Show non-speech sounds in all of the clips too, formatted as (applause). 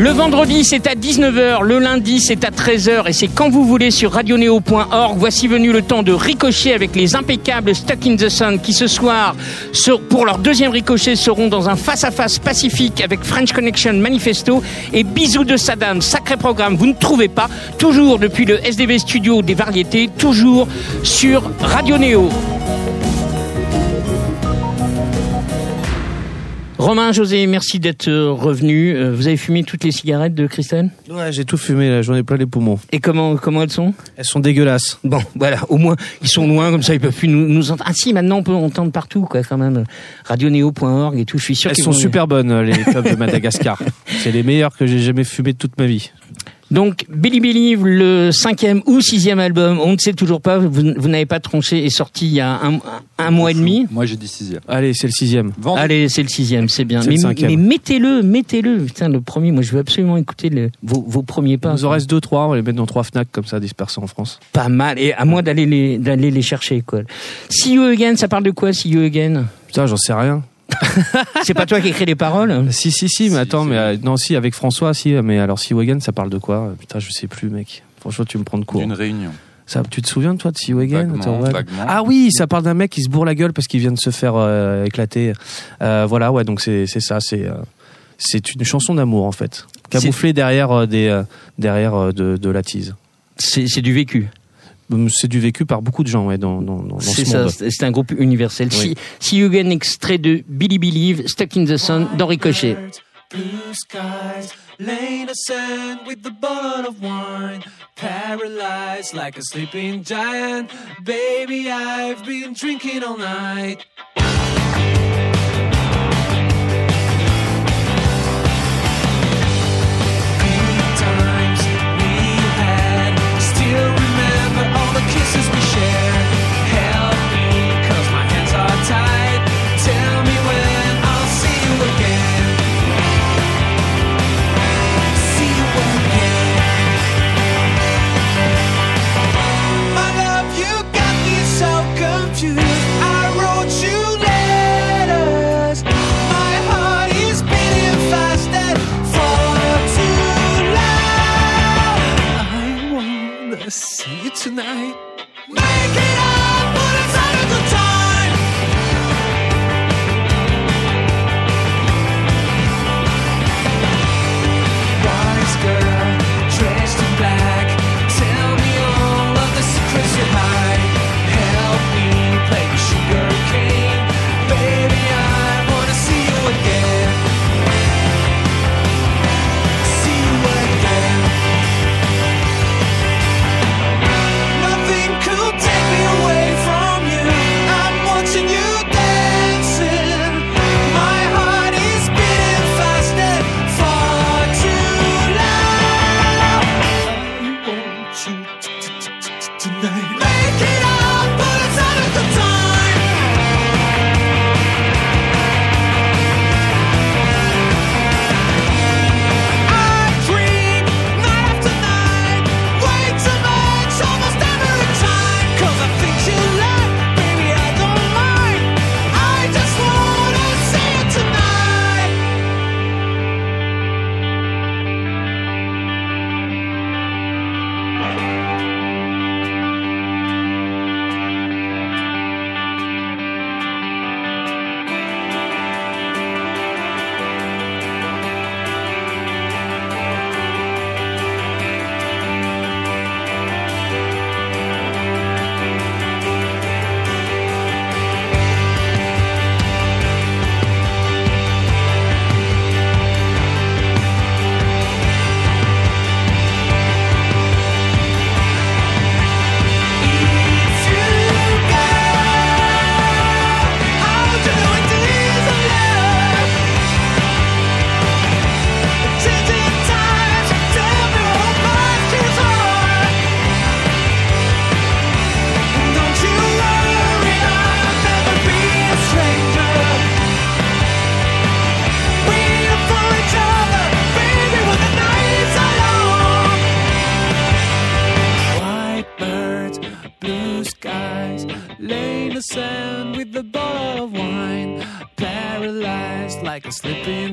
Le vendredi, c'est à 19h, le lundi, c'est à 13h, et c'est quand vous voulez sur radioneo.org. Voici venu le temps de ricocher avec les impeccables Stuck in the Sun qui ce soir, pour leur deuxième ricochet, seront dans un face-à-face pacifique avec French Connection Manifesto et Bisous de Saddam. Sacré programme, vous ne trouvez pas, toujours depuis le SDV Studio des Variétés, toujours sur Radio Néo. Romain, José, merci d'être euh, revenu. Euh, vous avez fumé toutes les cigarettes de Christelle? Ouais, j'ai tout fumé, j'en ai plein les poumons. Et comment comment elles sont? Elles sont dégueulasses. Bon, voilà, au moins ils sont loin, comme ça ils peuvent plus nous, nous entendre. Ah si, maintenant on peut entendre partout, quoi, quand même. Radionéo.org et tout, je suis sûr. Elles sont super bonnes, les clubs de Madagascar. (laughs) C'est les meilleures que j'ai jamais fumées de toute ma vie. Donc, Billy Believe, le cinquième ou sixième album, on ne sait toujours pas, vous, n'avez pas tranché, est sorti il y a un, mois et demi. Moi, j'ai dit sixième. Allez, c'est le sixième. Allez, c'est le sixième, c'est bien. Mais, mais mettez-le, mettez-le. Putain, le premier, moi, je veux absolument écouter vos, premiers pas. Il en reste deux, trois, on va les mettre dans trois FNAC, comme ça, dispersés en France. Pas mal, et à moi d'aller les, d'aller les chercher, quoi. See You Again, ça parle de quoi, See You Again? Putain, j'en sais rien. (laughs) c'est pas toi qui écris les paroles? Si, si, si, mais attends, mais euh, non, si, avec François, si, mais alors si Wagon, ça parle de quoi? Putain, je sais plus, mec. Franchement, tu me prends de court. Une réunion. Ça, tu te souviens de toi de Sea Ah oui, ça parle d'un mec qui se bourre la gueule parce qu'il vient de se faire euh, éclater. Euh, voilà, ouais, donc c'est ça, c'est c'est une chanson d'amour en fait, camouflée derrière des derrière de, de la tease. C'est du vécu. C'est du vécu par beaucoup de gens ouais, dans, dans, dans ce ça, C'est un groupe universel. Oui. Si, si you get extrait de Billy Believe, Stuck in the Sun d'Henri Cochet. Blue skies, lane of sand with the bottle of wine, paralyzed like a sleeping giant. Baby, I've been drinking all night. Tonight.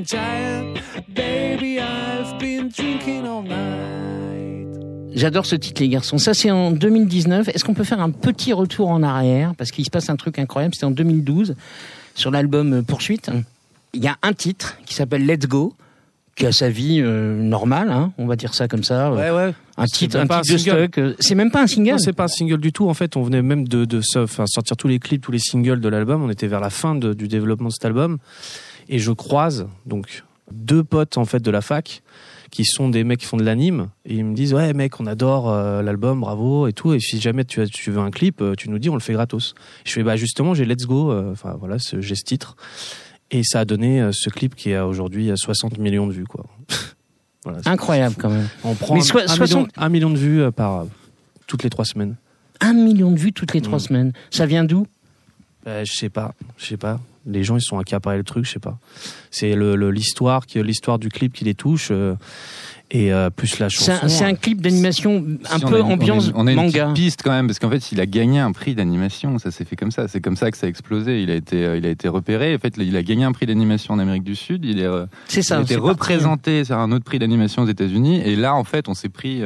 Sleeping giant. Baby, I've been drinking all night. J'adore ce titre, les garçons. Ça, c'est en 2019. Est-ce qu'on peut faire un petit retour en arrière? Parce qu'il se passe un truc incroyable. C'était en 2012, sur l'album Poursuite. Il y a un titre qui s'appelle Let's Go qui a sa vie euh, normale, hein, on va dire ça comme ça. Ouais, ouais. Un titre, un titre de stock. Euh, c'est même pas un single. Non, c'est pas un single du tout. En fait, on venait même de, de, sortir tous les clips, tous les singles de l'album. On était vers la fin du développement de cet album, et je croise donc deux potes en fait de la fac qui sont des mecs qui font de l'anime et ils me disent ouais mec on adore euh, l'album bravo et tout et si jamais tu, tu veux un clip tu nous dis on le fait gratos je fais bah justement j'ai Let's Go enfin voilà j'ai ce titre et ça a donné euh, ce clip qui a aujourd'hui 60 millions de vues, quoi. (laughs) Incroyable quand même. On prend un, million, de vues euh, par toutes les trois semaines. Un million de vues toutes les trois mm. semaines. Ça vient d'où? Je sais pas, je sais pas. Les gens ils sont accaparés le truc, je sais pas. C'est l'histoire le, l'histoire du clip qui les touche. Euh, et euh, plus la chanson. C'est un, clip d'animation un peu ambiance on a, on a une piste quand même parce qu'en fait il a gagné un prix d'animation, ça s'est fait comme ça, c'est comme ça que ça a explosé. Il a été, euh, il a été repéré. En fait, il a gagné un prix d'animation en Amérique du Sud. Il est, euh, ça, il a été représenté sur un autre prix d'animation aux États-Unis. Et là, en fait, on s'est pris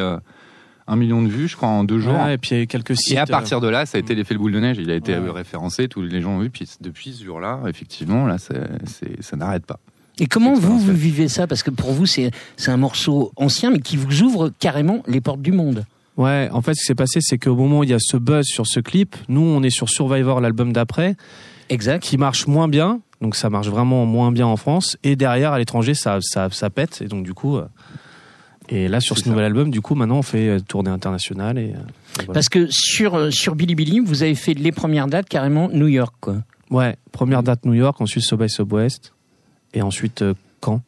un million de vues, je crois, en deux jours. et puis il y a eu quelques sites. Et à partir de là, ça a été l'effet le boule de neige. Il a été référencé, tous les gens ont vu. Puis depuis ce jour-là, effectivement, là, ça n'arrête pas. Et comment vous, vous vivez ça? Parce que pour vous, c'est un morceau ancien, mais qui vous ouvre carrément les portes du monde. Ouais, en fait, ce qui s'est passé, c'est qu'au moment où il y a ce buzz sur ce clip, nous, on est sur Survivor, l'album d'après, exact, qui marche moins bien. Donc ça marche vraiment moins bien en France. Et derrière, à l'étranger, ça, ça, ça pète. Et donc du coup, euh, et là sur ce nouvel album, du coup, maintenant, on fait euh, tournée internationale. Et, euh, Parce que sur sur Billy vous avez fait les premières dates carrément New York, quoi. Ouais, première date New York, ensuite South by Southwest et ensuite euh, Caen.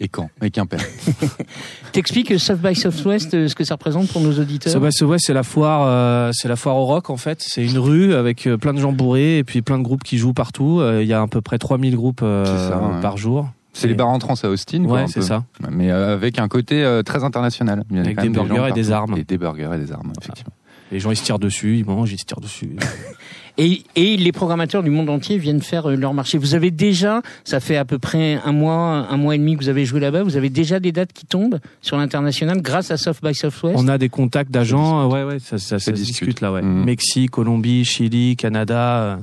Et Caen, et Quimper. (laughs) (laughs) T'expliques South by Southwest euh, ce que ça représente pour nos auditeurs South by Southwest, c'est la foire, euh, c'est la foire au rock en fait. C'est une rue avec plein de gens bourrés et puis plein de groupes qui jouent partout. Il y a à peu près 3000 groupes par jour. C'est les bars en trans à Austin, ouais, c'est ça. Mais avec un côté très international. avec des burgers et des armes. Et des burgers et des armes, effectivement. Les gens ils se tirent dessus, ils mangent, ils se tirent dessus. (laughs) Et, et, les programmateurs du monde entier viennent faire euh, leur marché. Vous avez déjà, ça fait à peu près un mois, un mois et demi que vous avez joué là-bas. Vous avez déjà des dates qui tombent sur l'international grâce à Soft by Southwest. On a des contacts d'agents, ouais, ouais, ça, ça, ça se discute là, ouais. Mmh. Mexique, Colombie, Chili, Canada.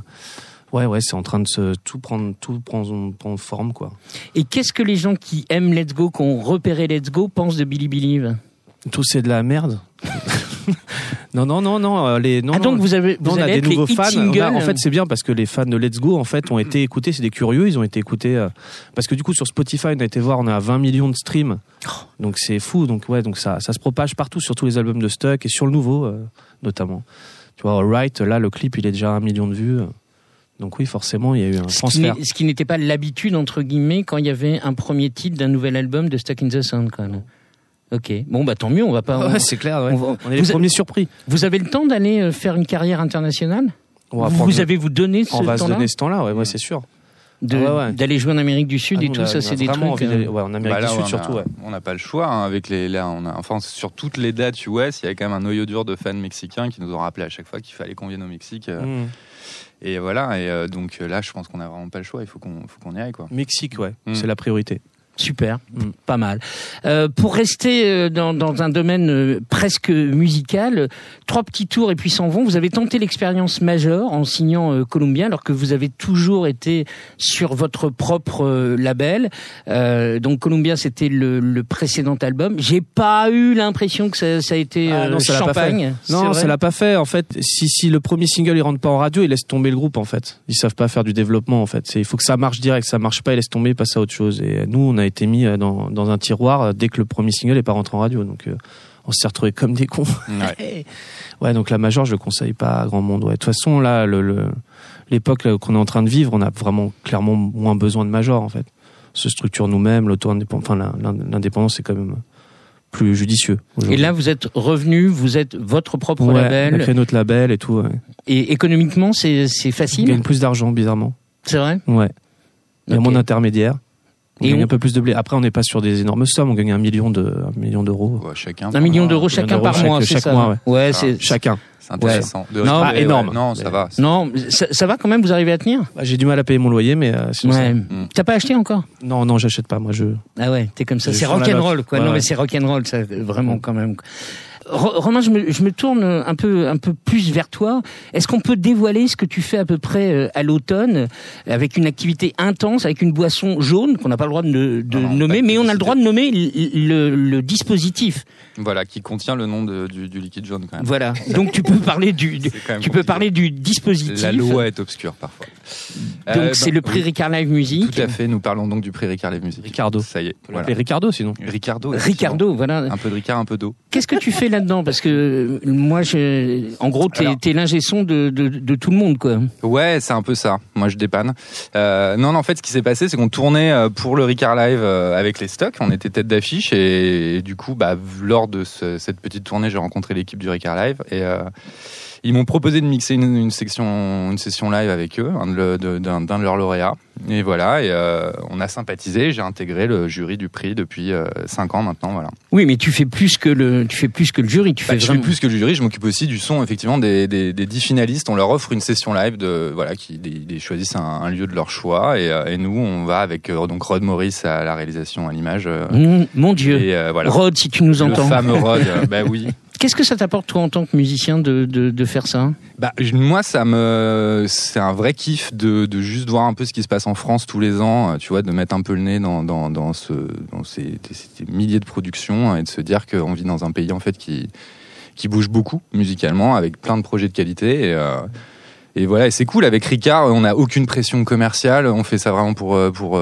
Ouais, ouais, c'est en train de se tout prendre, tout prendre, prendre forme, quoi. Et qu'est-ce que les gens qui aiment Let's Go, qui ont repéré Let's Go, pensent de Billy Believe? Tout c'est de la merde. (laughs) non, non, non, non. Euh, les, non ah, donc vous avez, vous on a des nouveaux fans. en fait, c'est bien parce que les fans de Let's Go, en fait, ont été écoutés. C'est des curieux. Ils ont été écoutés euh, parce que du coup, sur Spotify, on a été voir, on a 20 millions de streams. Donc c'est fou. Donc ouais, donc ça, ça se propage partout sur tous les albums de Stuck et sur le nouveau, euh, notamment. Tu vois, Right, là, le clip, il est déjà à un million de vues. Donc oui, forcément, il y a eu un transfert. Ce qui n'était pas l'habitude entre guillemets quand il y avait un premier titre d'un nouvel album de Stuck in the Sound, quand même. Ok. Bon, bah tant mieux, on va pas. Ouais, c'est clair. Ouais. On, est les premiers surpris. Vous avez le temps d'aller euh, faire une carrière internationale? Vous avez vous donné ce temps-là On va se donner ce temps-là, ouais, ouais c'est sûr. Ah d'aller jouer en Amérique du Sud ah, et tout ça, c'est des trucs. Envie euh, ouais, en Amérique bah du Sud surtout. On n'a pas le choix hein, avec les là, on a enfin sur toutes les dates US, il y a quand même un noyau dur de fans mexicains qui nous ont rappelé à chaque fois qu'il fallait qu'on vienne au Mexique. Euh, mm. Et voilà, et donc là, je pense qu'on n'a vraiment pas le choix. Il faut qu'on faut qu'on y aille quoi. Mexique, ouais, mm. c'est la priorité. Super, mm. pas mal. Euh, pour rester euh, dans, dans, un domaine euh, presque musical, trois petits tours et puis s'en vont. Vous avez tenté l'expérience majeure en signant euh, Columbia, alors que vous avez toujours été sur votre propre euh, label. donc Columbia, c'était le, le, précédent album. J'ai pas eu l'impression que ça, ça, a été ah, non, ça champagne. Non, ça l'a pas fait. En fait, si, si le premier single il rentre pas en radio, ils laissent tomber le groupe. En fait, ils savent pas faire du développement. En fait, il faut que ça marche direct. Ça marche pas, ils laissent tomber, passe à autre chose. Et nous, on a été mis euh, dans, dans un tiroir euh, dès que le premier single est pas rentré en radio. Donc euh, on s'est retrouvé comme des cons. Ouais. (laughs) ouais, donc la major, je le conseille pas à grand monde. Ouais. De toute façon, là, le, l'époque qu'on est en train de vivre, on a vraiment clairement moins besoin de major en fait. Se structure nous-mêmes, l'auto-indépendance, enfin l'indépendance, c'est quand même plus judicieux. Et là, vous êtes revenu, vous êtes votre propre label. On a créé notre label et tout. Et économiquement, c'est, facile. On gagne plus d'argent, bizarrement. C'est vrai? Ouais. Il y a moins d'intermédiaires. On gagne un peu plus de blé. Après, on n'est pas sur des énormes sommes. On gagne un million de, un million d'euros. chacun. Un million d'euros chacun par mois, chaque, chaque mois. Ouais, c'est chacun. C'est intéressant. Non, pas énorme. Non, ça va. Non, ça, va quand même. Vous arrivez à tenir? Bah, J'ai du mal à payer mon loyer, mais euh, ouais. T'as pas acheté encore? Non, non, j'achète pas. Moi, je. Ah ouais, t'es comme ça. C'est rock'n'roll, quoi. non, mais c'est rock'n'roll, ça, vraiment quand même. Romain, je me, je me, tourne un peu, un peu plus vers toi. Est-ce qu'on peut dévoiler ce que tu fais à peu près euh, à l'automne, avec une activité intense, avec une boisson jaune qu'on n'a pas le droit de, de nommer, mais on a le droit de nommer le, le, dispositif? Voilà, qui contient le nom de, du, du, liquide jaune quand même. Voilà. Donc tu peux parler du, (laughs) tu peux parler du dispositif. La loi est obscure parfois. Donc euh, c'est le prix Ricard Live Music. Tout à fait. Nous parlons donc du prix Ricard Live Music. Ricardo. Ça y est. Voilà. Ricardo sinon. Ricardo. Ricardo, voilà. Un peu de Ricard, un peu d'eau. Qu'est-ce que tu fais là-dedans? Parce que moi, je, en gros, t'es es l'ingé son de, de, de, tout le monde, quoi. Ouais, c'est un peu ça. Moi, je dépanne. Euh, non, non, en fait, ce qui s'est passé, c'est qu'on tournait euh, pour le Ricard Live euh, avec les stocks. On était tête d'affiche et, du coup, bah, lors de ce, cette petite tournée, j'ai rencontré l'équipe du Ricard Live et euh, ils m'ont proposé de mixer une, section, une session live avec eux, d'un de, de, leurs lauréats. Et voilà, et euh, on a sympathisé. J'ai intégré le jury du prix depuis 5 euh, ans maintenant, voilà. Oui, mais tu fais plus que le, tu fais plus que le jury. Tu bah, fais je fais plus que le jury. Je m'occupe aussi du son, effectivement, des, des, des 10 finalistes. On leur offre une session live de, voilà, qui ils choisissent un, lieu de leur choix, et, euh, et, nous, on va avec donc Rod Morris à la réalisation, à l'image. Mmh, mon Dieu. Et, voilà. Rod, si tu nous entends. Le fameux Rod. (laughs) bah oui. Qu'est-ce que ça t'apporte toi en tant que musicien de, de, de faire ça? Bah moi ça me c'est un vrai kiff de, de juste voir un peu ce qui se passe en France tous les ans, euh, tu vois, de mettre un peu le nez dans dans, dans ce dans ces, ces milliers de productions et de se dire qu'on vit dans un pays en fait qui qui bouge beaucoup musicalement avec plein de projets de qualité et euh, et voilà, c'est cool. Avec Ricard, on n'a aucune pression commerciale, on fait ça vraiment pour euh, pour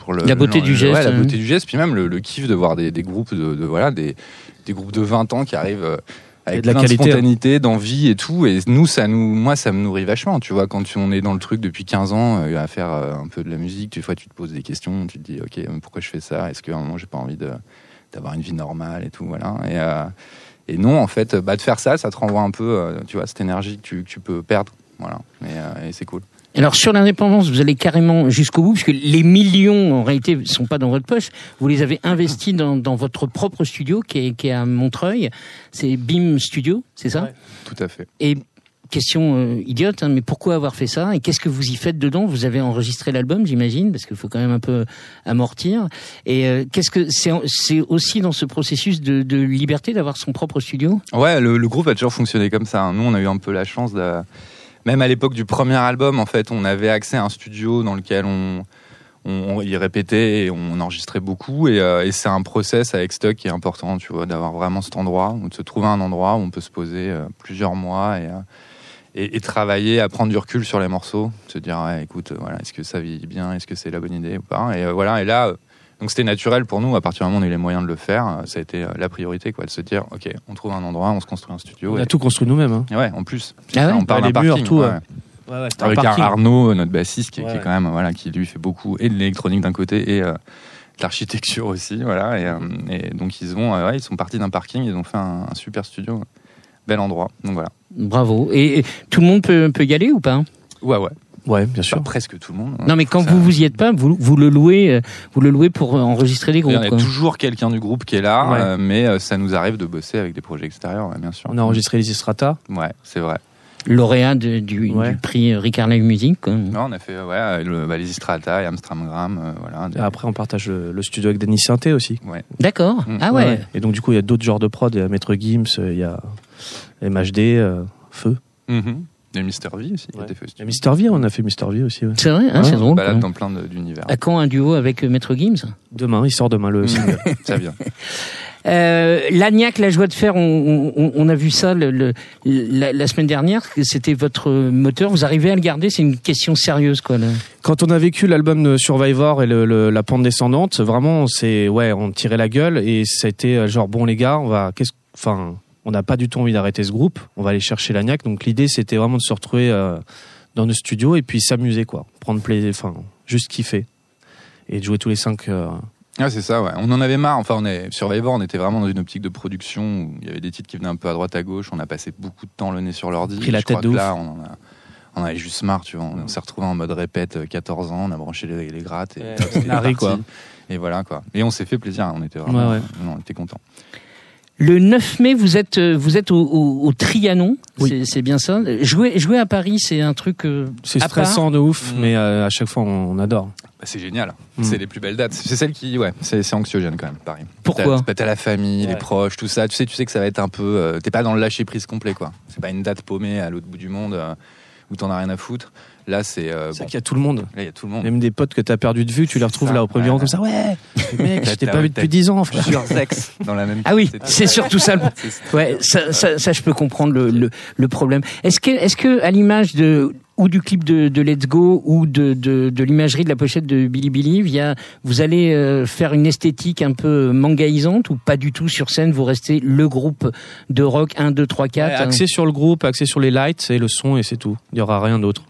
pour le, la beauté du geste, ouais, la beauté du geste, puis même le, le kiff de voir des, des groupes de, de voilà des des groupes de 20 ans qui arrivent euh, avec de la qualité. de spontanéité, d'envie et tout. Et nous, ça nous, moi, ça me nourrit vachement. Tu vois, quand on est dans le truc depuis 15 ans euh, à faire euh, un peu de la musique, des fois, tu te poses des questions, tu te dis, ok, pourquoi je fais ça? Est-ce qu'à un moment, j'ai pas envie de d'avoir une vie normale et tout, voilà. Et, et non, en fait, bah, de faire ça, ça te renvoie un peu, tu vois, cette énergie que tu, que tu peux perdre, voilà. et c'est cool. Alors sur l'indépendance, vous allez carrément jusqu'au bout, puisque les millions en réalité sont pas dans votre poche. Vous les avez investis dans, dans votre propre studio qui est, qui est à Montreuil. C'est BIM Studio, c'est ça? Tout à fait. Et question euh, idiote, hein, mais pourquoi avoir fait ça? Et qu'est-ce que vous y faites dedans? Vous avez enregistré l'album, j'imagine, parce qu'il faut quand même un peu amortir. Et euh, qu'est-ce que c'est C'est aussi dans ce processus de, de liberté d'avoir son propre studio? Ouais, le, le, groupe a toujours fonctionné comme ça. Hein. Nous, on a eu un peu la chance de même à l'époque du premier album, en fait, on avait accès à un studio dans lequel on, on, y répétait et on enregistrait beaucoup. Et, euh, et c'est un process avec Stock qui est important, tu vois, d'avoir vraiment cet endroit, de se trouver un endroit où on peut se poser euh, plusieurs mois et, euh, et, et, travailler, à prendre du recul sur les morceaux, se dire, écoute, voilà, est-ce que ça vit bien, est-ce que c'est la bonne idée ou pas. Et voilà, et là, donc c'était naturel pour nous, à partir du moment où on a eu les moyens de le faire, euh, ça a été euh, la priorité, quoi, de se dire, ok, on trouve un endroit, on se construit un studio. On a tout construit nous-mêmes. Hein. Ouais, en plus. Ah on parle d'un parking. Tout, ouais. Ouais, Avec Arnaud, notre bassiste, qui, qui, est quand même, voilà, qui lui fait beaucoup et de l'électronique d'un côté et euh, de l'architecture aussi, voilà. Et, et, donc ils vont, ouais, ils sont partis d'un parking, ils ont fait un, super studio, bel endroit. Donc voilà. Bravo. Et, tout le monde peut, peut y aller ou pas? Ouais, ouais. Ouais, bien sûr. presque tout le monde. Hein. Non, mais quand vous vous y êtes pas, vous, vous le louez, euh, vous le louez pour enregistrer des groupes. Il y a toujours quelqu'un du groupe qui est là, euh, mais euh, ça nous arrive de bosser avec des projets extérieurs, bien sûr. On a enregistré les Istrata. Ouais, c'est vrai. Lauréat du, du, prix Ricard Live Music. Non, on a fait ouais, le, bah, les Istrata et Amstramgram, voilà. Après, on partage le, studio avec Denis Sainté aussi. Ouais. D'accord. Mm. Ah ouais. Et donc du coup, il y a d'autres genres de prod. Il y a Maître Gims, il y a MHD, Feu. Mm-hmm. A Mister V aussi. Il y a Mister V, on a fait Mister V aussi. C'est vrai, hein, c'est drôle. On balade dans plein d'univers. À quand un duo avec euh, Maître Gims? Demain, il sort demain le single. (laughs) ça vient. (laughs) Euh, L'Agnac, la joie de faire, on, on, on a vu ça le, le, la, la, semaine dernière, c'était votre moteur. Vous arrivez à le garder C'est une question sérieuse, quoi. Là. Quand on a vécu l'album de Survivor et le, la pente descendante, vraiment, c'est ouais, on tirait la gueule et c'était euh, genre bon les gars, on va, qu'est-ce, enfin, on n'a pas du tout envie d'arrêter ce groupe. On va aller chercher l'agnac. Donc l'idée, c'était vraiment de se retrouver euh, dans nos studios et puis s'amuser, quoi. Prendre plaisir, enfin, juste kiffer. Et de jouer tous les cinq. Euh... Ah, c'est ça, ouais. On en avait marre. Enfin, on est Survivor, on était vraiment dans une optique de production où il y avait des titres qui venaient un peu à droite à gauche. On a passé beaucoup de temps le nez sur l'ordi. Pris la tête de Là, on en a on avait juste marre, tu vois. On, s'est retrouvé en mode répète, 14 ans, on a branché les, les grattes et ouais, (laughs) quoi. Et voilà quoi. Et on s'est fait plaisir, on était vraiment, on était contents. Le 9 mai, vous êtes euh, vous êtes au, au, Trianon, oui. c'est bien ça. Jouer jouer à Paris, c'est un truc. Euh, c'est stressant de ouf, mm. mais euh, à chaque fois on, adore. Bah, c'est génial. Mm. C'est les plus belles dates. C'est celle qui, ouais, c'est anxiogène quand même, Paris. Pourquoi? T'as la famille, les proches, tout ça. Tu sais, tu sais que ça va être un peu. T'es pas dans le lâcher prise complet, quoi. C'est pas une date paumée à l'autre bout du monde où t'en as rien à foutre. Là, c'est. Euh, c'est qu'il y a tout le monde. il y a tout le monde. Même des potes que t'as perdu de vue, tu les retrouves là au premier rang comme ça. Ouais, (laughs) mec, je t'ai pas vu depuis 10 ans, frère. Plusieurs sexe dans la même. Ah oui, c'est surtout (laughs) ça. Ouais, ça, ça, ça, je peux comprendre le, le, le problème. Est-ce que, est-ce que, à l'image de ou du clip de, de Let's Go ou de, de, de l'imagerie de la pochette de Billy Billy, via, vous allez euh, faire une esthétique un peu mangaïsante ou pas du tout sur scène, vous restez le groupe de rock 1, 2, 3, 4 Axé sur le groupe, axé sur les lights et le son et c'est tout. Il y aura rien d'autre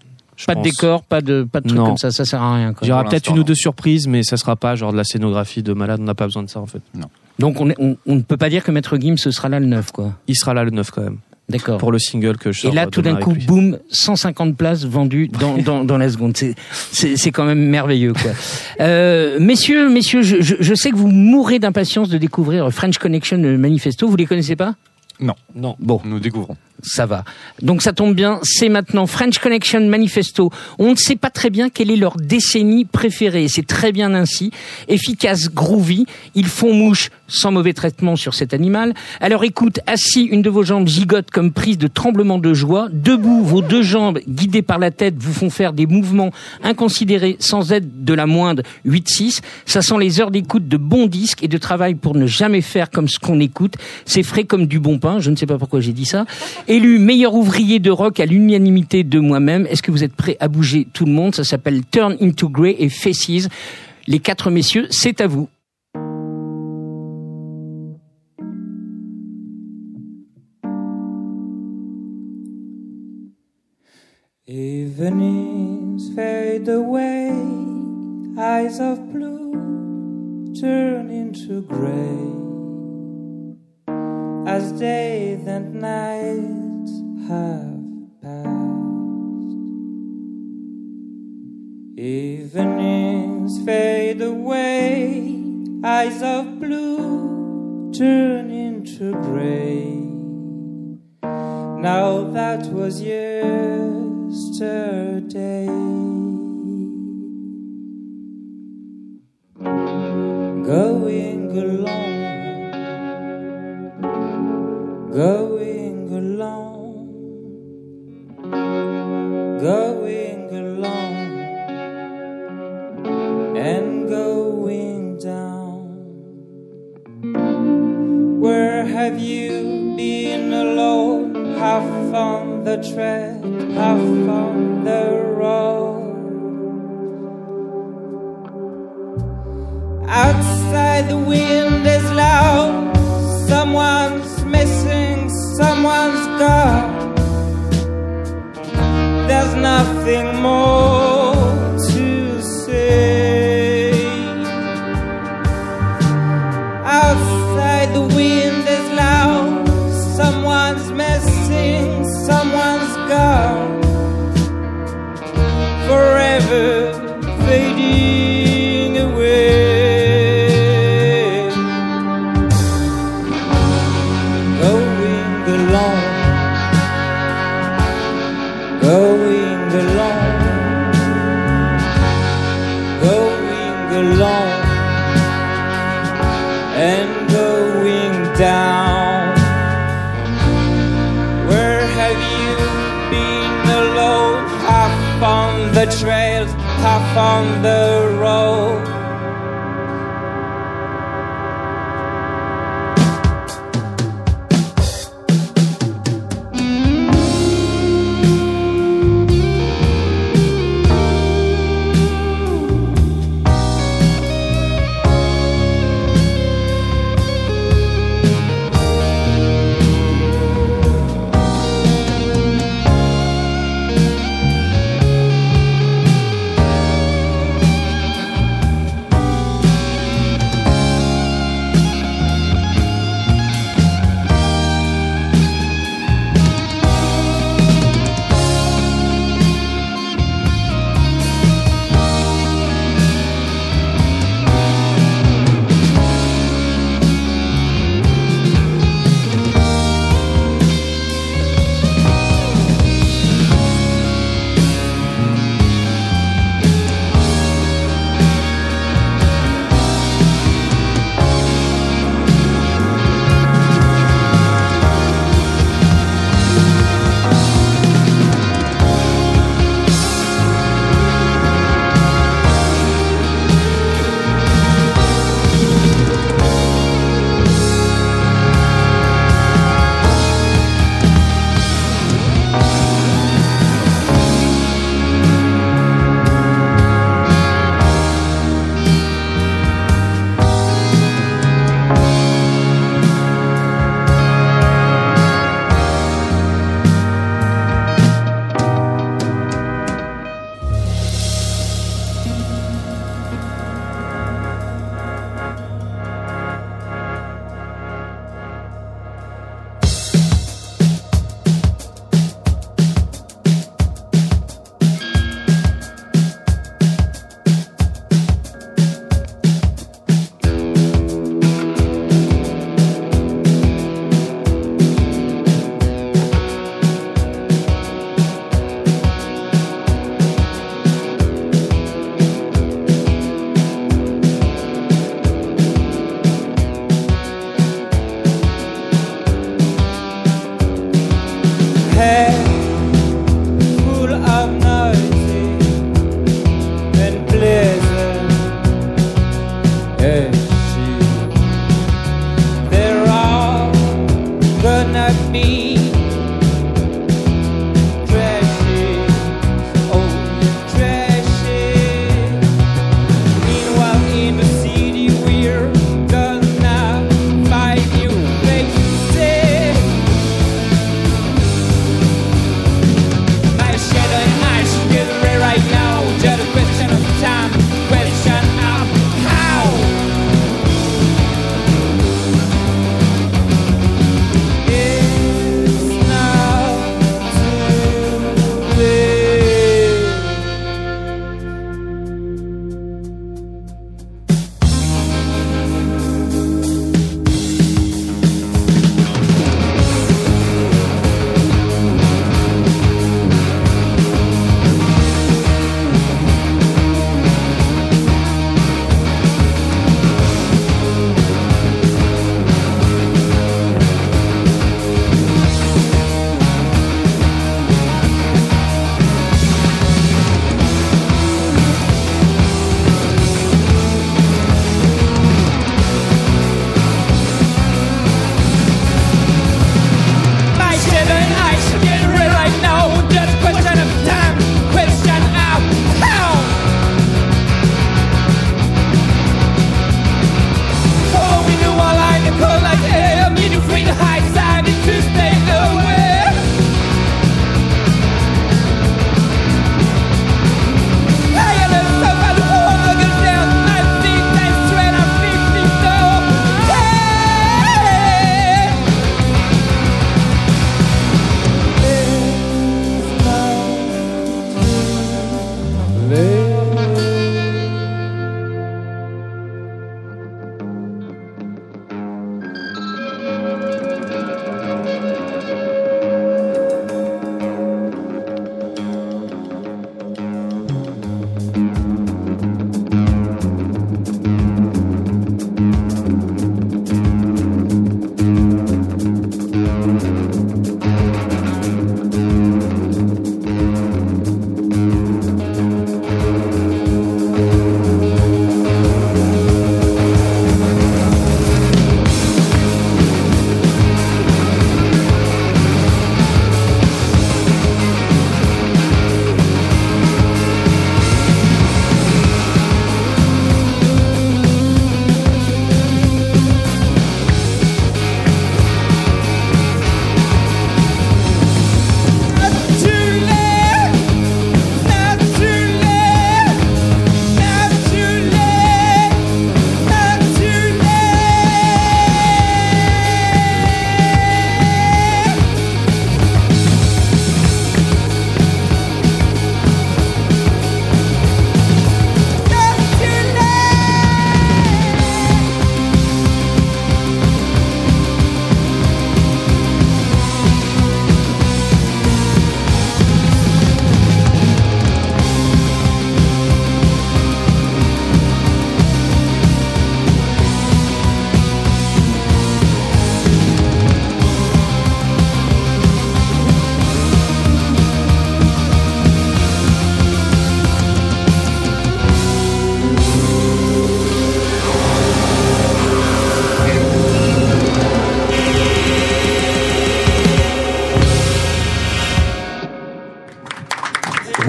pas de décor, pas de pas de trucs comme ça, ça sert à rien. Il y aura peut-être une ou deux surprises, mais ça sera pas genre de la scénographie de malade. On n'a pas besoin de ça en fait. Non. Donc on, on, on, ne peut pas dire que Maître Gims ce sera là le 9 quoi. Il sera là le 9 quand même. D'accord. Pour le single que je sors. Et là, tout d'un coup, boum, 150 places vendues dans, dans, dans la seconde. C'est, c'est, c'est quand même merveilleux, quoi. (laughs) Euh, messieurs, messieurs, je, je, je, sais que vous mourrez d'impatience de découvrir French Connection Manifesto. Vous les connaissez pas? Non. Non. Bon. Nous découvrons ça va. Donc ça tombe bien, c'est maintenant French Connection Manifesto. On ne sait pas très bien quelle est leur décennie préférée, c'est très bien ainsi. Efficace, groovy, ils font mouche sans mauvais traitement sur cet animal. Alors écoute, assis, une de vos jambes gigote comme prise de tremblement de joie. Debout, vos deux jambes guidées par la tête vous font faire des mouvements inconsidérés sans aide de la moindre 8-6. Ça sent les heures d'écoute de bons disques et de travail pour ne jamais faire comme ce qu'on écoute. C'est frais comme du bon pain, je ne sais pas pourquoi j'ai dit ça. Élu meilleur ouvrier de rock à l'unanimité de moi-même. Est-ce que vous êtes prêt à bouger tout le monde? Ça s'appelle Turn into Grey et Faces. Les quatre messieurs, c'est à vous. Evenings fade away, eyes of blue turn into gray. As days and nights have passed. Evenings fade away, eyes of blue turn into gray. Now that was yesterday. Going along trails half on the road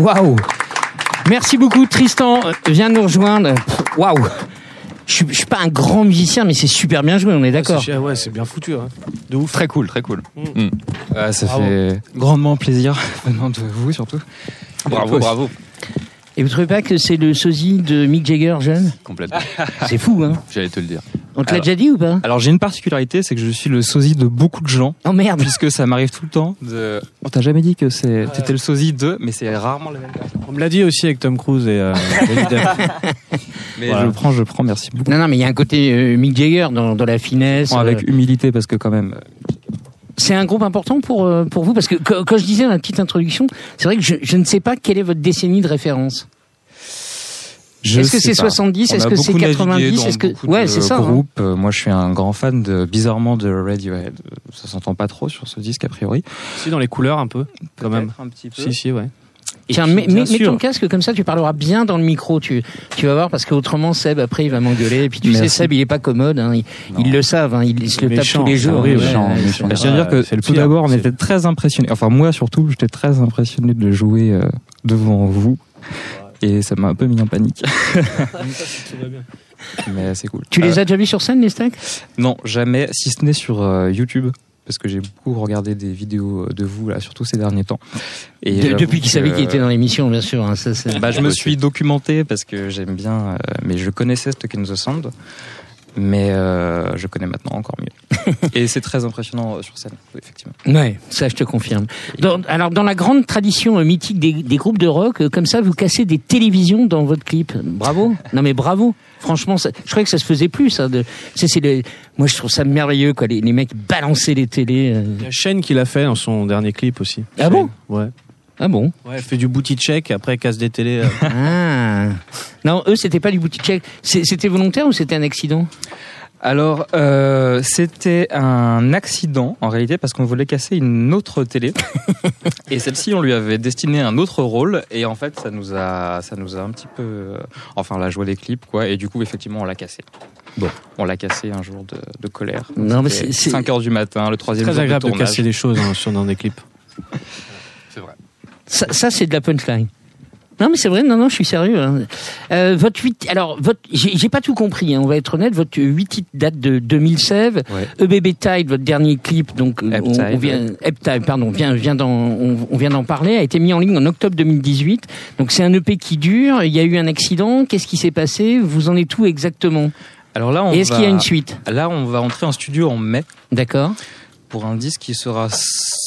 Waouh Merci beaucoup Tristan, viens nous rejoindre. Waouh je suis, suis pas un grand musicien, mais c'est super bien joué, on est d'accord. Ouais, c'est bien foutu. Hein. De ouf. Très cool, très cool. Mm. Mm. ça fait grandement plaisir, (laughs) venant de vous surtout. Bravo, bravo. Et vous trouvez pas que c'est le sosie de Mick Jagger jeune? Complètement. C'est fou, hein J'allais te le dire. On te l'a déjà dit ou pas? Alors j'ai une particularité, c'est que je suis le sosie de beaucoup de gens. Oh merde Puisque ça m'arrive tout le temps. De... (laughs) On t'a jamais dit que c'est t'étais le sosie de, mais c'est rarement le même. On me l'a dit aussi avec Tom Cruise et. Euh, (laughs) (laughs) mais je prends, je prends, merci beaucoup. Non, non, mais il y a un côté euh, Mick Jagger dans, dans la finesse. avec euh, humilité parce que quand même. C'est un groupe important pour pour vous? Parce que quand je disais dans la petite introduction, c'est vrai que je, je ne sais pas quelle est votre décennie de référence. Est-ce que c'est 70 Est-ce que c'est 90 Est-ce que ouais, c'est ça. Groupe. Hein. Moi, je suis un grand fan de bizarrement de Radiohead. Ça s'entend pas trop sur ce disque a priori. Si dans les couleurs un peu, quand même. Un petit peu. Si si ouais. Tiens, mets, mets, ton casque comme ça, tu parleras bien dans le micro. Tu, tu vas voir parce qu'autrement Seb après il va m'engueuler. Et puis tu sais Seb il est pas commode. Hein. Ils, le savent. Hein. Ils, se le tapent tous les jours. Oui, je veux dire que tout d'abord on était très impressionnés. Enfin moi surtout j'étais très impressionné de jouer euh, devant vous et ça m'a un peu mis en panique. (laughs) Mais c'est cool. Tu les euh, as déjà vus sur scène les stacks Non jamais, si ce n'est sur euh, YouTube parce que j'ai beaucoup regardé des vidéos de vous là, surtout ces derniers temps. Et depuis qu'il savait qu'il était dans l'émission, bien sûr. Hein, ça, bah, je me suis documenté parce que j'aime bien, euh, mais je connaissais Stuck in the Sound, mais euh, je connais maintenant encore mieux. (laughs) et c'est très impressionnant euh, sur scène, effectivement. Ouais, ça je te confirme. alors dans la grande tradition mythique des, des, groupes de rock, comme ça, vous cassez des télévisions dans votre clip. Bravo. Non mais bravo. Franchement, ça, je croyais que ça se faisait plus. Ça, de, c'est, c'est moi, je trouve ça merveilleux, quoi. Les, les mecs balancer les télés. Euh. Il y a Shane qui l'a fait dans son dernier clip aussi. Ah bon? Ouais. Ah bon Ouais, elle fait du booty check, après casse des télés. Euh. (laughs) ah. Non, eux, c'était pas du booty check. C'était volontaire ou c'était un accident alors, euh, c'était un accident en réalité parce qu'on voulait casser une autre télé (laughs) et celle-ci on lui avait destiné un autre rôle et en fait ça nous a ça nous a un petit peu euh, enfin on a joué les clips quoi et du coup effectivement on l'a cassé. Bon, on l'a cassé un jour de, de colère. Non mais c'est 5 heures du matin, le troisième. Très agréable de, de, casser les choses hein, sur dans des clips. (laughs) Ça, ça c'est de la punchline. Non, mais c'est vrai, non, non, je suis sérieux. Hein. Euh, votre 8, alors, votre, j'ai pas tout compris, hein, on va être honnête, votre 8 titres date de 2016. Ouais. EBB Tide, votre dernier clip, donc, on, on, vient, Tide, pardon, vient, vient d'en, on, on, vient d'en parler, a été mis en ligne en octobre 2018. Donc, c'est un EP qui dure, il y a eu un accident, qu'est-ce qui s'est passé? Vous en êtes tout exactement? Alors là, on est-ce qu'il y a une suite? Là, on va entrer en studio en mai. D'accord pour un disque qui sera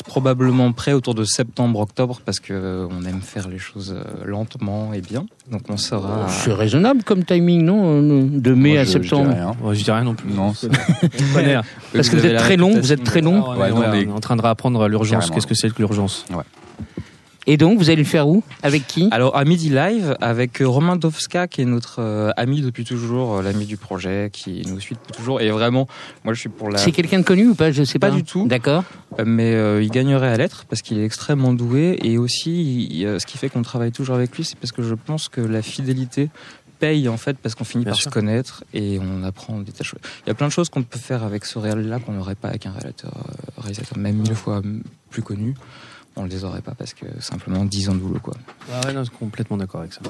probablement prêt autour de septembre-octobre parce que euh, on aime faire les choses euh, lentement et bien. Donc on sera. C'est raisonnable comme timing, non euh, De mai à septembre. Je dis rien. non plus. Non. (laughs) parce que vous êtes très long. Vous êtes très long. on, est en train de réapprendre l'urgence. Qu'est-ce que c'est que l'urgence? Ouais. Et donc, vous allez le faire où? Avec qui? Alors, à Midi Live, avec euh, Romain Dovska, qui est notre euh, ami depuis toujours, euh, l'ami du projet, qui nous suit depuis toujours. Et vraiment, moi, je suis pour la. C'est quelqu'un de connu ou pas? Je sais pas. Pas du tout. D'accord. Mais il gagnerait à l'être parce qu'il est extrêmement doué. Et aussi, ce qui fait qu'on travaille toujours avec lui, c'est parce que je pense que la fidélité paye en fait parce qu'on finit par se connaître et on apprend des tâches. Il y a plein de choses qu'on peut faire avec ce réel là qu'on n'aurait pas avec un réalisateur, réalisateur même mille fois plus connu on les aurait pas parce que simplement 10 ans de boulot quoi. Ah ouais, non, complètement d'accord avec ça.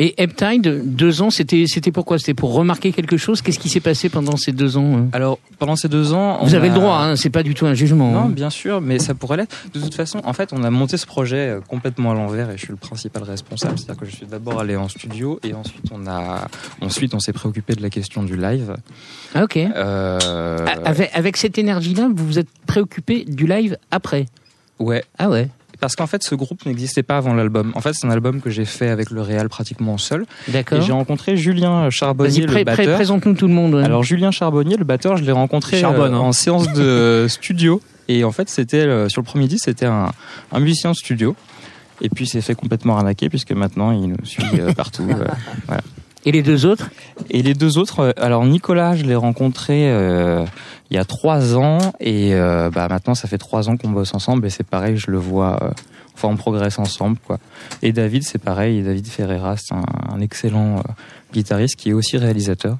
Et Eptide, deux ans, c'était c'était pourquoi C'était pour remarquer quelque chose? Qu'est-ce qui s'est passé pendant ces deux ans hein Alors pendant ces deux ans, vous avez le droit, hein, c'est pas du tout un jugement. Non, hein. bien sûr, mais ça pourrait l'être. De toute façon, en fait, on a monté ce projet euh, complètement à l'envers et je suis le principal responsable. C'est-à-dire que je suis d'abord allé en studio et ensuite on a ensuite on s'est préoccupé de la question du live. Ah, ok. Euh... Avec, avec cette énergie-là, vous vous êtes préoccupé du live après? Ouais. Ah ouais. Parce qu'en fait, ce groupe n'existait pas avant l'album. En fait, c'est un album que j'ai fait avec le Réal pratiquement seul. D'accord. Et j'ai rencontré Julien Charbonnier, le batteur. présente-nous tout le monde. Alors, Julien Charbonnier, le batteur, je l'ai rencontré euh, hein. en séance de (laughs) studio. Et en fait, c'était euh, sur le premier disque, c'était un, un musicien de studio. Et puis, il s'est fait complètement arnaquer puisque maintenant, il nous suit euh, partout. (laughs) voilà. Et les deux autres? Et les deux autres, alors Nicolas, je l'ai rencontré euh, il y a trois ans et euh, bah maintenant ça fait trois ans qu'on bosse ensemble et c'est pareil, je le vois, euh, enfin on progresse ensemble quoi. Et David, c'est pareil, David Ferreira, c'est un, excellent guitariste qui est aussi réalisateur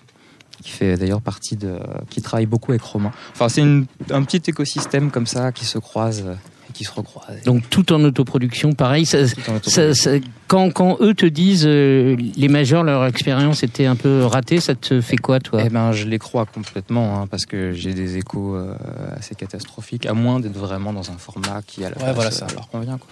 qui fait d'ailleurs partie de, qui travaille beaucoup avec Romain. Enfin, c'est un petit écosystème comme ça qui se croise qui se recroisent. Donc tout en autoproduction, pareil. Ça, Ça, quand, quand, eux te disent euh, les majeurs, leur expérience était un peu ratée, ça te fait quoi, toi? Eh ben, je les crois complètement, hein, parce que j'ai des échos euh, assez catastrophiques, à moins d'être vraiment dans un format qui à la ouais, voilà, ça. leur convient. Quoi.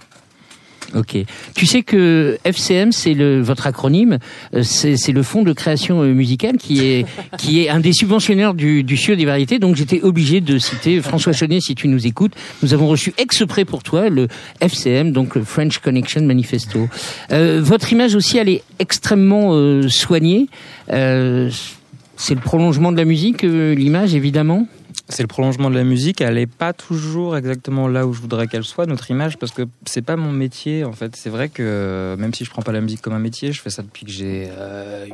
Ok. Tu sais que FCM, c'est le votre acronyme, euh, c'est le fonds de création euh, musicale qui est (laughs) qui est un des subventionneurs du du CIO des variétés. Donc j'étais obligé de citer François Chenet si tu nous écoutes. Nous avons reçu exprès pour toi le FCM, donc le French Connection Manifesto. Euh, votre image aussi, elle est extrêmement soignée. C'est le prolongement de la musique, l'image évidemment? C'est le prolongement de la musique. Elle n'est pas toujours exactement là où je voudrais qu'elle soit, notre image, parce que c'est pas mon métier. En fait, c'est vrai que même si je prends pas la musique comme un métier, je fais ça depuis que j'ai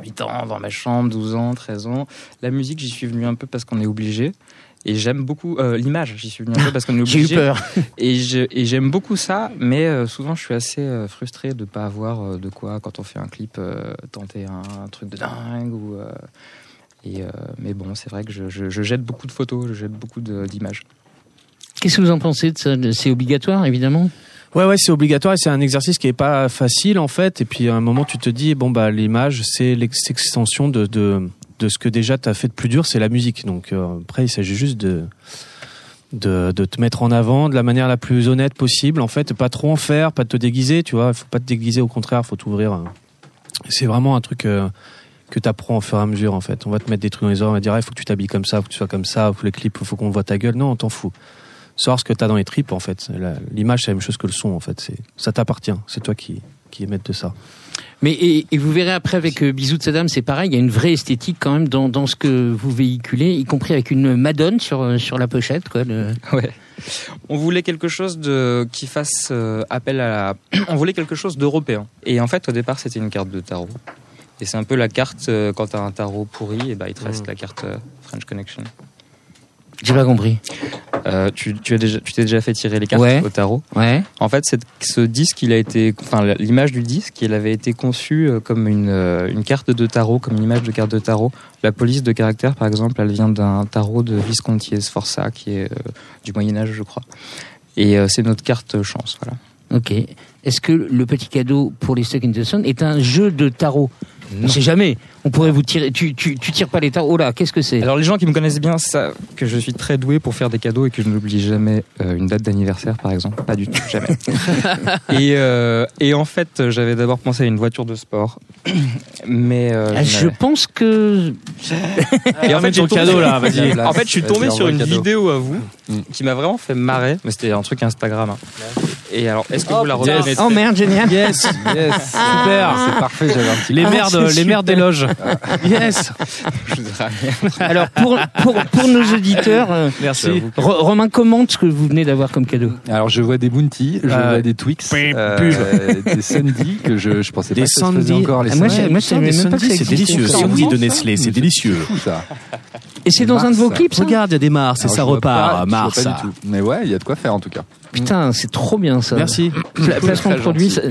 8 euh, ans dans ma chambre, 12 ans, 13 ans. La musique, j'y suis venu un peu parce qu'on est obligé. Et j'aime beaucoup euh, l'image, j'y suis venu un peu parce qu'on est (laughs) J'ai eu peur. Et j'aime beaucoup ça, mais euh, souvent je suis assez euh, frustré de ne pas avoir de quoi, quand on fait un clip, tenter un, truc de dingue. Ou, et, mais bon, c'est vrai que je, je, jette beaucoup de photos, je jette beaucoup d'images. Qu'est-ce que vous en pensez de ça C'est obligatoire, évidemment Ouais, ouais, c'est obligatoire et c'est un exercice qui est pas facile en fait. Et puis à un moment, tu te dis bon bah l'image, c'est l'extension de, de de ce que déjà tu as fait de plus dur, c'est la musique. Donc euh, après, il s'agit juste de, de, de te mettre en avant de la manière la plus honnête possible. En fait, pas trop en faire, pas te déguiser, tu vois. Il faut pas te déguiser, au contraire, faut t'ouvrir. C'est vraiment un truc euh, que tu apprends au fur et à mesure, en fait. On va te mettre des trucs dans les oreilles, on va dire, il faut que tu t'habilles comme ça, faut que tu sois comme ça, faut les clips, faut qu'on voit ta gueule. Non, on t'en fout. Sors ce que tu as dans les tripes, en fait. L'image, c'est la même chose que le son, en fait. Ça t'appartient. C'est toi qui, qui de ça. Mais et, vous verrez après avec euh, Bisous de Saddam, c'est pareil, il y a une vraie esthétique quand même dans, dans ce que vous véhiculez, y compris avec une Madone sur euh, sur la pochette, quoi. (laughs) Ouais. On voulait quelque chose de qui fasse euh, appel à la. (clears throat) On voulait quelque chose d'européen. Et en fait, au départ, c'était une carte de tarot. Et c'est un peu la carte quand tu as un tarot pourri, et bah il te reste mmh. la carte French Connection. J'ai pas compris. Euh, tu, tu, as déjà, tu t'es déjà fait tirer les cartes au tarot. Ouais. En fait, ce disque, il a été, enfin, l'image du disque, il avait été conçu euh, comme une, euh, une carte de tarot, comme une image de carte de tarot. La police de caractère, par exemple, elle vient d'un tarot de Visconti Sforza, qui est du Moyen Âge, je crois. Et c'est notre carte chance, voilà. Ok. Est-ce que le petit cadeau pour les Stuck in the Sun est un jeu de tarot? On sait jamais. On pourrait vous tirer. Tu, tu, tu tires pas les tarot. Oh là, qu'est-ce que c'est? Alors les gens qui me connaissent bien savent que je suis très doué pour faire des cadeaux et que je n'oublie jamais euh, une date d'anniversaire, par exemple. Pas du tout, jamais. (laughs) et, euh, et en fait, j'avais d'abord pensé à une voiture de sport, (clears throat) mais euh, ah, je pense que. (laughs) et en fait, ton cadeau là, vas-y. En fait, je suis tombé sur une vidéo à vous mm. qui m'a vraiment fait marrer. Mais c'était un truc Instagram. Hein. Et alors, est-ce que vous la reconnaissez Oh merde, génial. Yes, yes, super, c'est parfait. J'avais un petit. Les merdes les maires des loges. (laughs) yes. Alors pour, pour, pour nos auditeurs, euh, merci. Romain commente ce que vous venez d'avoir comme cadeau. Alors je vois des Bounty, je euh, vois des Twix, euh, des Sandy que je je pensais des pas que ça encore les ah, Moi, je même pas c'est délicieux. Sandy de Nestlé, c'est délicieux. Et c'est dans un de vos clips, Regarde, il y a des Mars et ça repart. Mars. Mais ouais, il y a de quoi faire en tout cas. Putain, c'est trop bien ça. Merci. placement de produit, ça,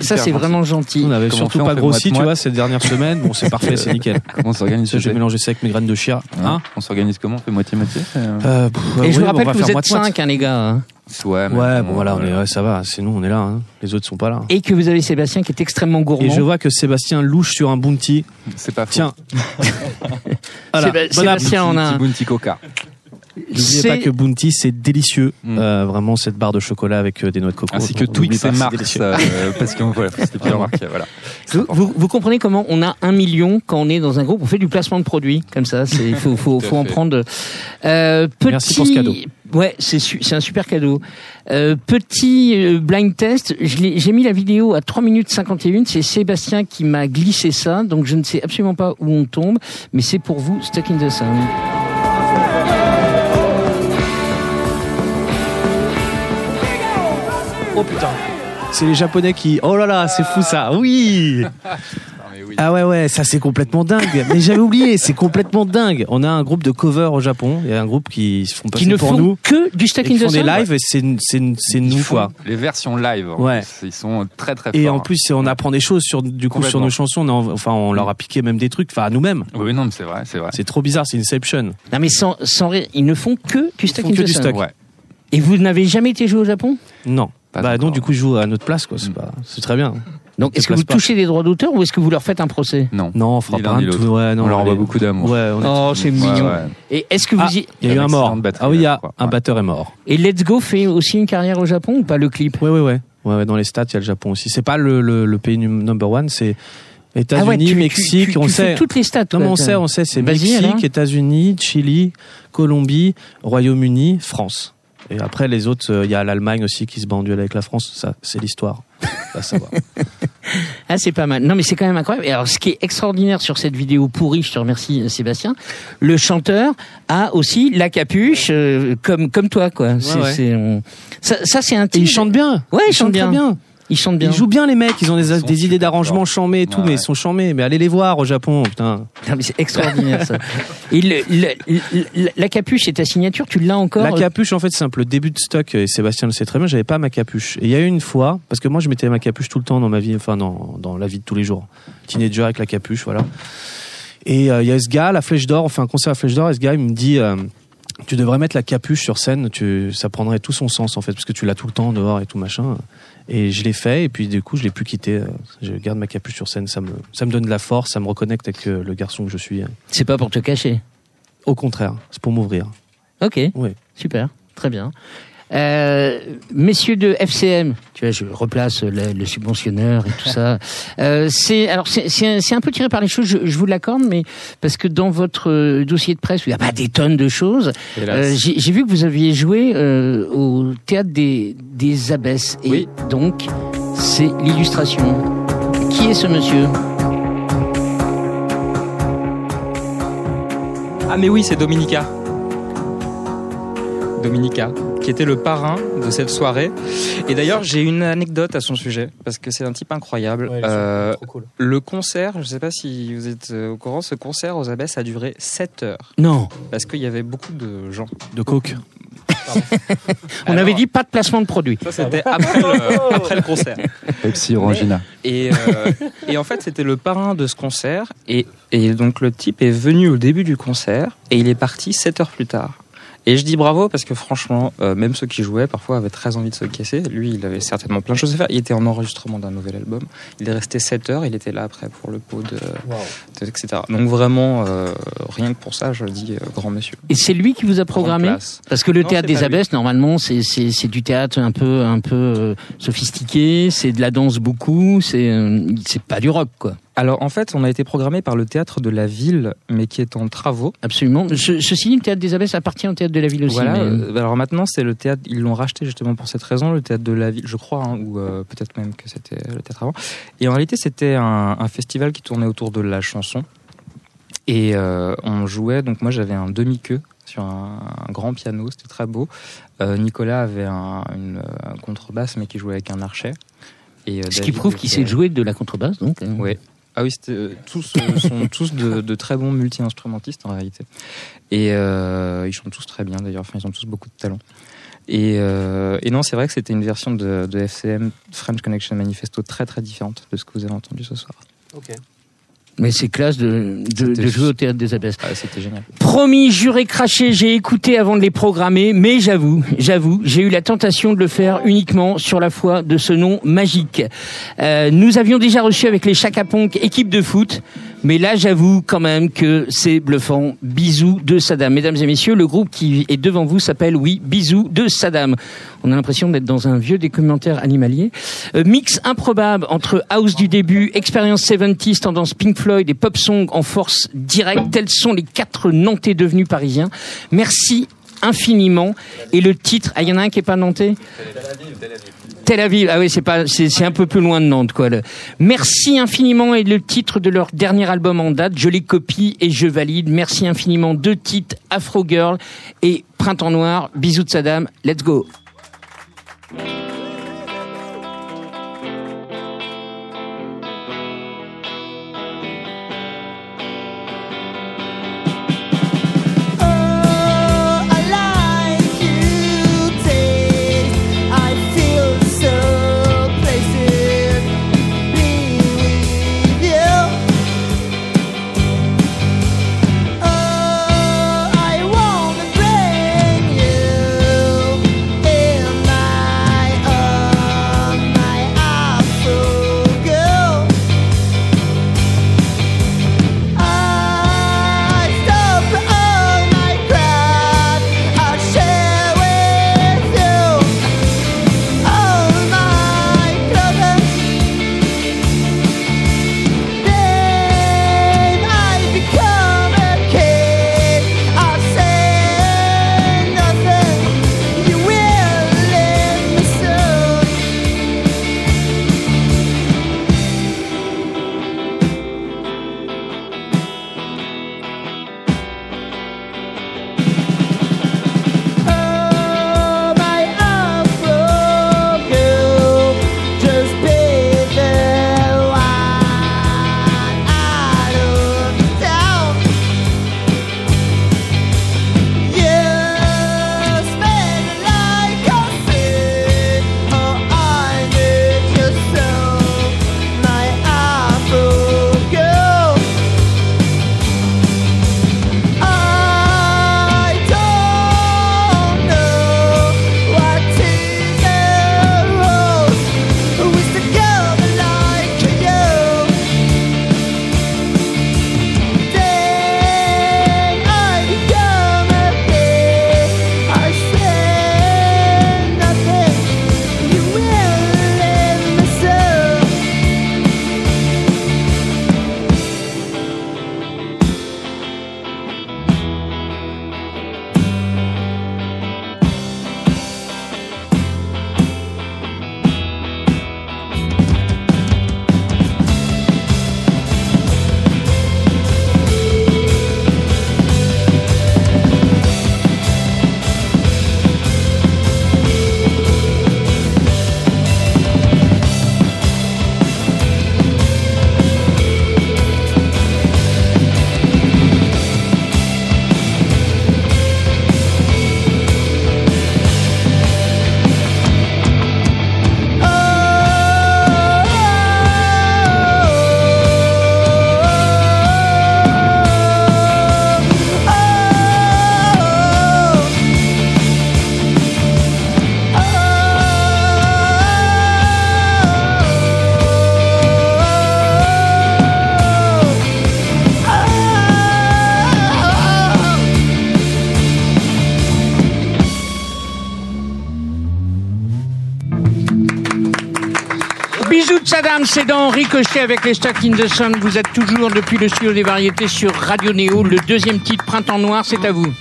ça, c'est vraiment gentil. On avait surtout pas grossi, tu vois, cette dernière semaine. Bon, c'est parfait, c'est nickel. (laughs) Comment on s'organise J'ai mélangé ça avec mes graines de chia. Hein on s'organise comment On fait moitié-moitié euh, Et je vous rappelle que vous êtes 5, hein, les gars. Hein. Ouais, ouais bon voilà, on est, ça va, c'est nous, on est là. Hein. Les autres sont pas là. Et que vous avez Sébastien qui est extrêmement gourmand. Et je vois que Sébastien louche sur un bounty. C'est pas faux. Tiens. (laughs) voilà. Sébastien, on a un bounty coca. N'oubliez pas que Bounty c'est délicieux, mm. euh, vraiment cette barre de chocolat avec euh, des noix de coco. Ainsi que Twix et Mars, euh, parce que (laughs) voilà, c'était bien remarqué. Voilà. Vous, vous, comprenez comment on a un million quand on est dans un groupe, on fait du placement de produits comme ça. Il faut, faut, (laughs) faut en prendre. Euh, petit, Merci pour ce cadeau. Ouais, c'est c'est un super cadeau. Euh, petit blind test, j'ai mis la vidéo à 3 minutes 51, c'est Sébastien qui m'a glissé ça, donc je ne sais absolument pas où on tombe, mais c'est pour vous, Stuck in the Sun. Oh putain. C'est les Japonais qui. Oh là là, c'est fou ça. Oui. Ah ouais ouais, ça c'est complètement dingue. Mais j'avais oublié, c'est complètement dingue. On a un groupe de cover au Japon. Il y a un groupe qui se font passer qui ne pour font nous. que du Stuck in the des lives et c'est c'est nous quoi. Les versions live. Ouais. ils sont très très forts. Et en plus, on apprend des choses sur du coup sur nos chansons. On enfin, on leur a piqué même des trucs. Enfin, à nous-mêmes. Oui non, mais c'est vrai, c'est vrai. C'est trop bizarre, c'est Inception. Non mais sans sans ils ne font que du Stuck in the Sun. Ouais. Et vous n'avez jamais été joué au Japon? Non bah non, du coup, je joue à notre place, quoi. C'est, mm. très bien. Donc, est-ce que vous touchez des droits d'auteur ou est-ce que vous leur faites un procès? Non. Non, on fera pas un tout. Ouais, non, on leur envoie beaucoup d'amour. Ouais, oh, c'est mignon. Et est-ce que vous ah, y... Il y a eu un mort. Ah oui, il y a un batteur est mort. Et Let's Go fait aussi une carrière au Japon ou pas le clip? Ouais, ouais, ouais. Ouais, dans les stats, il y a le Japon aussi. C'est pas le, le, pays number one, c'est États-Unis, ah Mexique, on sait. toutes les stats. Non, on sait, on sait, c'est Mexique, États-Unis, Chili, Colombie, Royaume-Uni, France. Et après, les autres, il euh, y a l'Allemagne aussi qui se bat en duel avec la France. Ça, c'est l'histoire. (laughs) ah, c'est pas mal. Non, mais c'est quand même incroyable. Et alors, ce qui est extraordinaire sur cette vidéo pourrie, je te remercie, Sébastien, le chanteur a aussi la capuche, euh, comme, comme toi, quoi. C'est, ça, ça c'est un il chante bien. Ouais, il, chante bien. bien. Ils chantent bien. Ils jouent bien les mecs, ils ont des, idées d'arrangement chamés et tout, mais ils sont chamés. Mais allez les voir au Japon, putain. c'est extraordinaire ça. (laughs) la capuche c'est ta signature, tu l'as encore? La capuche en fait c'est un peu le début de stock et Sébastien le sait très bien, j'avais pas ma capuche. Et il y a eu une fois, parce que moi je mettais ma capuche tout le temps dans ma vie, enfin dans, dans la vie de tous les jours. Teenager avec la capuche, voilà. Et euh, il y a ce gars, la Flèche d'Or, on fait un concert à Flèche d'Or, et ce gars il me dit... Euh, tu devrais mettre la capuche sur scène, tu, ça prendrait tout son sens en fait, parce que tu l'as tout le temps dehors et tout machin. Et je l'ai fait, et puis du coup, je l'ai plus quitté. Je garde ma capuche sur scène, ça me, ça me donne de la force, ça me reconnecte avec euh, le garçon que je suis. C'est pas pour te cacher? Au contraire, c'est pour m'ouvrir. Ok. Oui. Super, très bien. Euh, messieurs de FCM, tu vois, je replace le, subventionneur et tout ça. Euh, c'est alors c'est un peu tiré par les choses, je, vous l'accorde, mais parce que dans votre euh, dossier de presse, il n'y a pas des tonnes de choses, euh, j'ai vu que vous aviez joué euh, au théâtre des des abbesses et donc c'est l'illustration. Qui est ce monsieur? Ah mais oui, c'est Dominica. Dominica, qui était le parrain de cette soirée. Et d'ailleurs, j'ai une anecdote à son sujet, parce que c'est un type incroyable. Euh, le concert, je ne sais pas si vous êtes euh, au courant, ce concert aux Abbesses a duré 7 heures. Non. Parce qu'il y avait beaucoup de gens. De coke. (laughs) On avait dit pas de placement de produit. Ça, c'était après, le, concert. Pepsi Orangina. Et, euh, et en fait, c'était le parrain de ce concert. Et, et donc, le type est venu au début du concert et il est parti 7 heures plus tard. Et je dis bravo parce que franchement, euh, même ceux qui jouaient parfois avaient très envie de se casser. Lui, il avait certainement plein de choses à faire. Il était en enregistrement d'un nouvel album. Il est resté 7 heures. Il était là après pour le pot de, etc. Donc vraiment, euh, rien que pour ça, je dis euh, grand monsieur. Et c'est lui qui vous a programmé Parce que le théâtre des Abbesses, normalement, c'est c'est du théâtre un peu un peu sophistiqué. C'est de la danse beaucoup. C'est c'est pas du rock quoi. Alors en fait, on a été programmé par le théâtre de la ville, mais qui est en travaux. Absolument. Ce, ceci dit, le théâtre des Abbesses appartient au théâtre de la ville aussi. Voilà. Euh, alors maintenant, c'est le théâtre. Ils l'ont racheté justement pour cette raison, le théâtre de la ville, je crois, hein, ou euh, peut-être même que c'était le théâtre avant. Et en réalité, c'était un, festival qui tournait autour de la chanson. Et euh, on jouait. Donc moi, j'avais un demi-queue sur un, grand piano, c'était très beau. Nicolas avait un, une contrebasse, mais qui jouait avec un archet. Et, Ce qui prouve qu'il sait jouer de la contrebasse, donc. Oui. Ah oui, euh, tous euh, sont (laughs) tous de, très bons multi-instrumentistes en réalité. Et euh, ils chantent tous très bien d'ailleurs, enfin ils ont tous beaucoup de talent. Et, non, c'est vrai que c'était une version de, de, FCM, French Connection Manifesto, très très différente de ce que vous avez entendu ce soir. Ok. Mais c'est classe de, de, jouer au théâtre des abbesses. Ah, c'était génial. Promis, juré, craché, j'ai écouté avant de les programmer, mais j'avoue, j'avoue, j'ai eu la tentation de le faire uniquement sur la foi de ce nom magique. Euh, nous avions déjà reçu avec les Chacaponk équipe de foot mais là, j'avoue quand même que c'est bluffant. Bisous de Saddam. Mesdames et messieurs, le groupe qui est devant vous s'appelle, oui, Bisous de Saddam. On a l'impression d'être dans un vieux documentaire animalier. Euh, mix improbable entre house du début, expérience 70s, tendance Pink Floyd et pop song en force directe. Tels sont les quatre Nantais devenus parisiens. Merci infiniment. Et le titre, ah, il y en a un qui est pas nantais? Ah oui, c'est pas, c'est un peu plus loin de Nantes, quoi. Merci infiniment et le titre de leur dernier album en date, je les copie et je valide. Merci infiniment. Deux titres, Afro Girl et Printemps Noir. Bisous de Saddam. Let's go. Adam, c'est dans Ricochet avec les Stuck in the. Vous êtes toujours depuis le studio des variétés sur Radio Néo. Le deuxième titre, Printemps Noir, c'est à vous.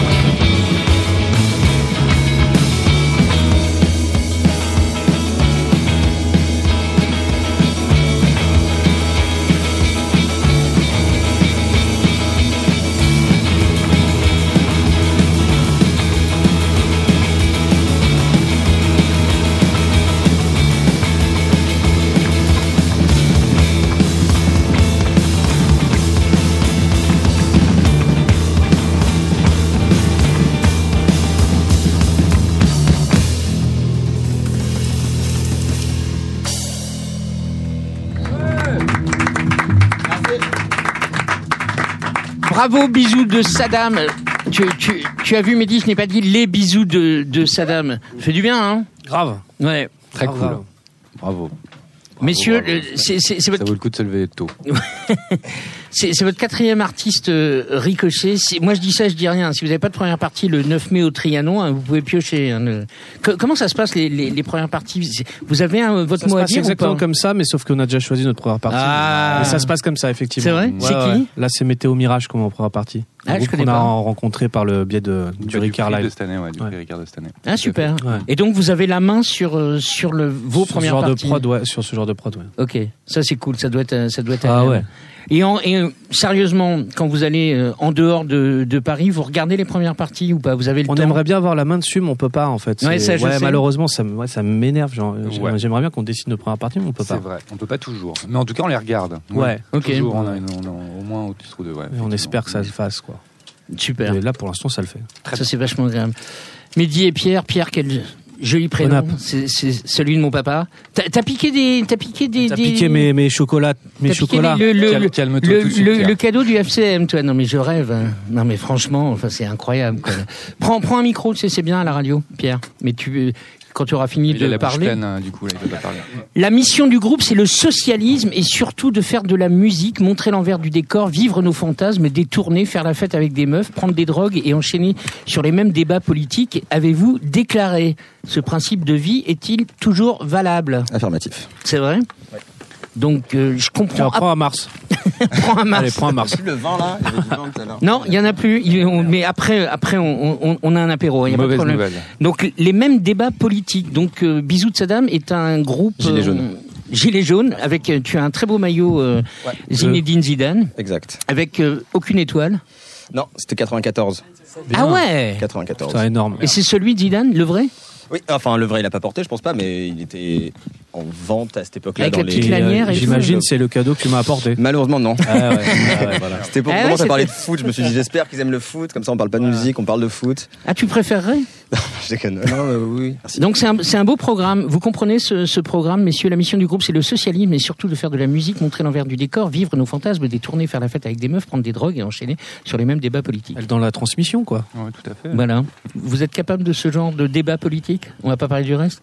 love. Bravo, bisous de Saddam. Tu, tu, tu as vu, Mehdi, je n'ai pas dit les bisous de, de Saddam. Ça fait du bien, hein Grave. Ouais. Très cool. Bravo. Messieurs, c'est votre... Ça vaut le coup de se lever tôt. (laughs) (laughs) c'est votre quatrième artiste euh, Ricochet. Moi, je dis ça, je dis rien. Si vous n'avez pas de première partie le 9 mai au Trianon, hein, vous pouvez piocher. Hein, comment ça se passe les, les, les premières parties? Vous avez un, votre ça mot se à passe dire exactement comme ça, mais sauf qu'on a déjà choisi notre première partie. Ah. ça se passe comme ça, effectivement. C'est vrai? C'est qui? Là, c'est Météo Mirage comme première partie. Ah, je connais on a pas. rencontré par le biais de, du Bah, Ricard Live. de cette année, ouais, du Ricard de cette année. Ah super. Ouais. Et donc vous avez la main sur euh, sur le vos Sur ce premières genre parties? de prod, ouais, sur ce genre de prod, ouais. Ok, ça c'est cool. Ça doit être euh, ça doit être. Ah ouais. Et, en, et euh, sérieusement, quand vous allez euh, en dehors de, de Paris, vous regardez les premières parties ou pas? Vous avez le On temps? aimerait bien avoir la main dessus, mais on peut pas en fait. Ouais, C'est- ça, je sais. malheureusement, ça, ouais, ça m'énerve. J'aimerais bien qu'on décide nos premières parties, mais on peut C'est pas. vrai. On peut pas toujours. Mais en tout cas, on les regarde. Ouais. Ok. Toujours, on a, une- on a au moins au titre ou deux. Ouais, Et on espère que ça se fasse, quoi. Super. Et là, pour l'instant, ça le fait. Ça c'est vachement agréable. Mehdi et Pierre, Pierre quel joli prénom. C'est celui de mon papa. T'as piqué des t'as piqué des T'as des- piqué mes, mes chocolats, mes chocolats. le, le, Calme- le- tout le- le cadeau du FCM, toi. Non mais je rêve. hein. Non mais franchement, enfin c'est incroyable. Quoi. prends prends un micro, tu sais c'est bien à la radio, Pierre. Mais tu quand tu auras fini de la parler. pleine, hein, du coup, là, il peut pas parler. La mission du groupe, c'est le socialisme et surtout de faire de la musique, montrer l'envers du décor, vivre nos fantasmes, détourner, faire la fête avec des meufs, prendre des drogues et enchaîner sur les mêmes débats politiques. Avez-vous déclaré ce principe de vie est-il toujours valable? Affirmatif. C'est vrai? Donc euh, je comprends. Prends à Mars. (laughs) Prends un Mars. Allez, prends à Mars. le vin là Il y avait du vin tout à l'heure. Non, il y en a plus. Il- on- mais après, après, on, on- on a un apéro. Il y a pas de Mauvaise problème. nouvelle. Donc les mêmes débats politiques. Donc euh, Bisous de Saddam est un groupe Gilets euh, jaunes. Gilets jaunes avec euh, tu as un très beau maillot euh, Ouais. Zinedine Zidane Exact. avec euh, aucune étoile. Non, c'était 94. Ah ouais. 94. C'est énorme. Et c'est celui de Zidane, le vrai? Oui, enfin le vrai il a pas porté, je pense pas, mais il était en vente à cette époque-là. Avec dans la les- petite lanière et tout. J'imagine c'est le cadeau que tu m'as apporté. Malheureusement non. Ah ouais, ah ouais, (laughs) voilà. C'était pour Ah on ouais, commence à parler (laughs) de foot. Je me suis dit j'espère qu'ils aiment le foot. Comme ça on parle pas de musique, on parle de foot. Ah, tu préférerais? (laughs) Je déconne. Non, euh, oui. Merci. Donc c'est un, c'est un beau programme. Vous comprenez ce, ce programme, messieurs? La mission du groupe, c'est le socialisme et surtout de faire de la musique, montrer l'envers du décor, vivre nos fantasmes, détourner, faire la fête avec des meufs, prendre des drogues et enchaîner sur les mêmes débats politiques. Dans la transmission, quoi. Ouais, tout à fait. Voilà. Vous êtes capable de ce genre de débat politique? On va pas parler du reste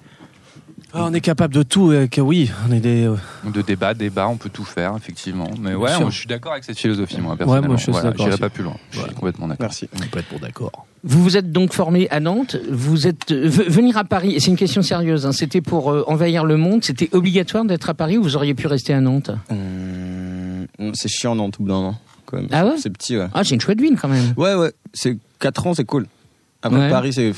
Ah, on est capable de tout, euh, que oui, on est des. euh, De débat, débat, on peut tout faire, effectivement. Mais Bien ouais, je suis d'accord avec cette philosophie, moi, personnellement. moi, je suis Voilà, d'accord J'irai pas plus loin. Je suis complètement d'accord. Merci. On peut être pour d'accord. Vous vous êtes donc formé à Nantes. Vous êtes euh, ve- venir à Paris. Et c'est une question sérieuse. hein, c'était pour euh, envahir le monde. C'était obligatoire d'être à Paris ou vous auriez pu rester à Nantes? Hum, c'est chiant Nantes au bout d'un an. quand même. Ah ouais? C'est petit, ouais. Ah, c'est une chouette ville quand même. Ouais, ouais. C'est 4 ans, c'est cool. Après Ouais. Paris, c'est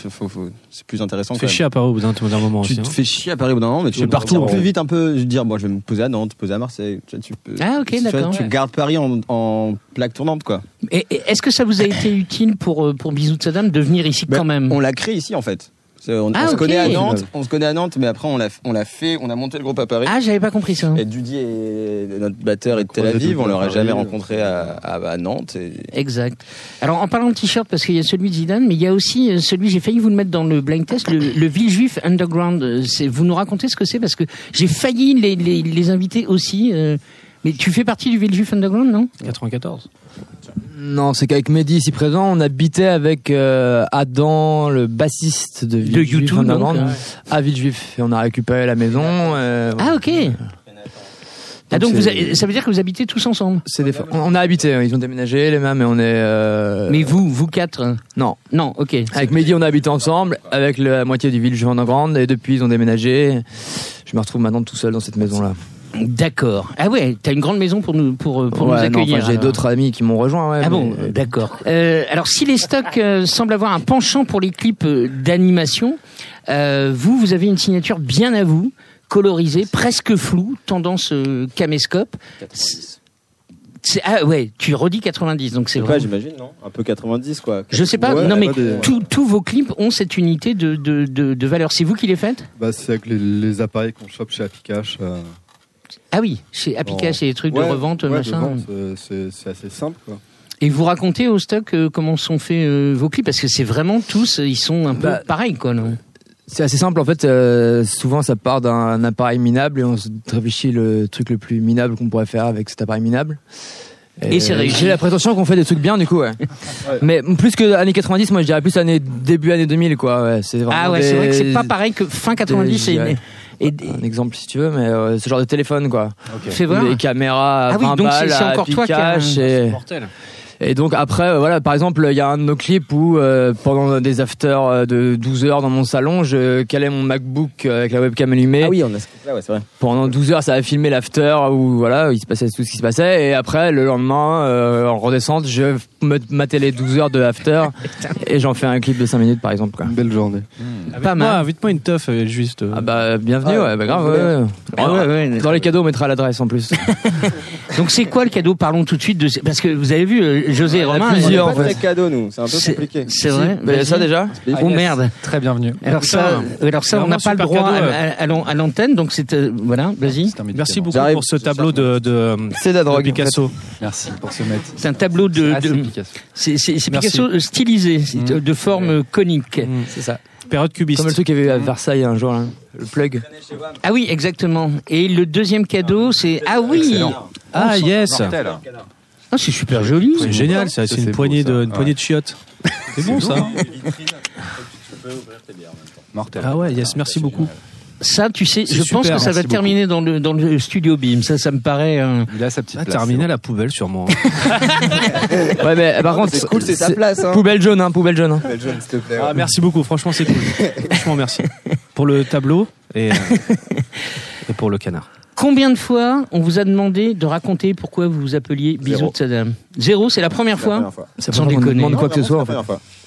plus intéressant. Tu quand fais chier à Paris au bout d'un moment Tu aussi. te hein. fais chier à Paris au bout d'un moment, mais tu peux partout. partout, plus vite un peu, dire, bon, je vais me poser à Nantes, poser à Marseille. Tu, tu peux. Ah, ok, tu fais- d'accord. Tu gardes Paris en, en plaque tournante, quoi. Et, et est-ce que ça vous a été utile pour euh, pour Bisous de Saddam de venir ici Ben, quand même? On l'a créé ici, en fait. On, Ah, on se connaît à Nantes, on se connaît à Nantes, mais après on l'a, on l'a fait, on a monté le groupe à Paris. Ah, j'avais pas compris ça. Et Dudy et notre batteur est de Tel Aviv, on l'aurait jamais rencontré à, à, à Nantes. Et... Exact. Alors en parlant de t-shirt, parce qu'il y a celui de Zidane, mais il y a aussi euh, celui, j'ai failli vous le mettre dans le blind test, le, le Villejuif Underground. Euh, C'est, vous nous racontez ce que c'est parce que j'ai failli les, les, les inviter aussi. euh, mais tu fais partie du Villejuif Underground, non? 94. Non, c'est qu'avec Mehdi ici présent, on habitait avec euh, Adam, le bassiste de Villejuif Underground, donc, à Villejuif. Et on a récupéré la maison. euh, Ah ok. Ah donc c'est- vous a- ça veut dire que vous habitez tous ensemble? c'est des... on, on a habité, hein, ils ont déménagé les mêmes, mais on est. euh, Mais vous, vous quatre? Non. Non, ok. Avec Mehdi, on a habité ensemble, avec la moitié du Villejuif Underground, et depuis ils ont déménagé. Je me retrouve maintenant tout seul dans cette maison-là. D'accord. Ah ouais, t'as une grande maison pour nous pour euh, pour nous Ouais, accueillir. enfin, J'ai alors. d'autres amis qui m'ont rejoint. Ouais, Ah bon, mais- d'accord. Euh, alors si les stocks euh, semblent avoir un penchant pour les clips euh, d'animation, euh, vous, vous avez une signature bien à vous, colorisée, presque floue, tendance euh, caméscope. Ah ouais, tu redis 90, donc c'est Ouais, vrai. j'imagine, non? Un peu 90, quoi. Je sais pas, Ouais, non mais des- tous- tous vos clips ont cette unité de, de, de, de valeur. C'est vous qui les faites? Bah, c'est avec les, les appareils qu'on chope chez Appicache. Ah oui, chez Applica, en- c'est des trucs ouais, de revente, ouais, machin. vente, euh, c'est c'est assez simple, quoi. Et vous racontez au stock euh, comment sont faits euh, vos clips? Parce que c'est vraiment tous, ils sont un peu Bah, pareils quoi. non? C'est assez simple en fait. euh, souvent, ça part d'un appareil minable et on se réfléchit le truc le plus minable qu'on pourrait faire avec cet appareil minable. Et, c'est réussi. J'ai la prétention qu'on fait des trucs bien, du coup, ouais. (laughs) Mais plus que années 90, moi je dirais plus année, début années 2000, quoi. Ouais, c'est ah ouais, c'est vrai que c'est pas pareil que fin 90 et, et un exemple si tu veux, mais euh, ce genre de téléphone quoi. Okay. Vrai. Des caméras à ah oui, 20 donc c'est encore toi qui et... mortel. Et donc après, euh, voilà, par exemple, il y a un de nos clips où euh, pendant des afters de 12 heures dans mon salon, je calais mon MacBook avec la webcam allumée. Ah oui, on a ce là ouais, c'est vrai. Pendant 12 heures, ça a filmé l'after où voilà, il se passait tout ce qui se passait. Et après, le lendemain, en redescente, je matais les 12 heures de after (laughs) et j'en fais un clip de 5 minutes par exemple. Quoi. Une belle journée. Mmh. Pas mal. Invite-moi une teuf juste. Ah bah bienvenue, ouais, bah grave. Ouais, ah ouais, ouais, dans les cadeaux, on mettra l'adresse en plus. (laughs) donc c'est quoi le cadeau? Parlons tout de suite de parce que vous avez vu José et Romain. Plusieurs, pas de cadeaux, nous. C'est un peu compliqué. C'est vrai? Mais ça déjà? Oh merde. Très bienvenue. Alors ça, alors ça, on n'a pas le droit à, l'antenne, donc c'est euh, voilà. Vas-y. Merci beaucoup pour ce tableau de de. C'est la drogue. Picasso. Merci pour ce maître. C'est un tableau de. C'est Picasso stylisé, mm. de forme conique. Mm. C'est ça. Période cubiste. Comme le truc qu'il y avait à Versailles un jour, le plug. Ah oui, exactement. Et le deuxième cadeau, c'est ah oui. Ah yes. Ah, c'est super joli. C'est génial, c'est une, poignée, de, une poignée de chiottes. C'est bon ça. Mortel. Ah ouais, yes, merci beaucoup. Ça, tu sais, je pense que ça va terminer dans le, dans le studio BIM. Ça, ça me paraît. Euh... Il a sa petite. Ah, terminer à la poubelle, sûrement. (laughs) ouais, mais par contre, c'est cool, c'est sa place. Hein. Poubelle jaune, hein, poubelle jaune. Hein. Poubelle jaune, s'il te plaît. Ah, merci beaucoup. Franchement, c'est cool. (laughs) Franchement, merci pour le tableau et, euh, (laughs) et pour le canard. Combien de fois on vous a demandé de raconter pourquoi vous vous appeliez Bisous de Saddam? Zéro, c'est la première fois, C'est Sans déconner. demande quoi que ce soit en fait.